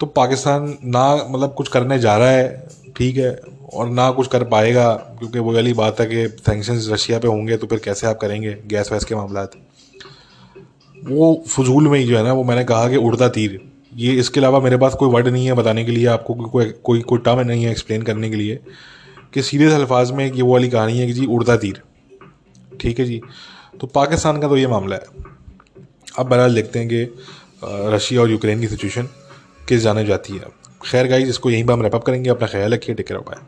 तो पाकिस्तान ना मतलब कुछ करने जा रहा है, ठीक है, और ना कुछ कर पाएगा, क्योंकि वो वाली बात है कि सेंक्शन रशिया पे होंगे तो फिर कैसे आप करेंगे गैस वैस के मामला वो फजूल में ही जो है ना, वो मैंने कहा कि उड़ता तीर। ये इसके अलावा मेरे पास कोई वर्ड नहीं है बताने के लिए, आपको कोई कोई कोई टर्म नहीं है एक्सप्लेन करने के लिए, कि सीधे अल्फाज में ये वो वाली कहानी है कि जी, उड़ता तीर। ठीक है जी? तो पाकिस्तान का तो ये मामला है। अब बहरहाल देखते हैं कि रशिया और यूक्रेन की सिचुएशन किस जाने जाती है। खैर गाइज़ इसको यहीं पर हम रैपअप करेंगे। अपना ख्याल रखिए। Take care bye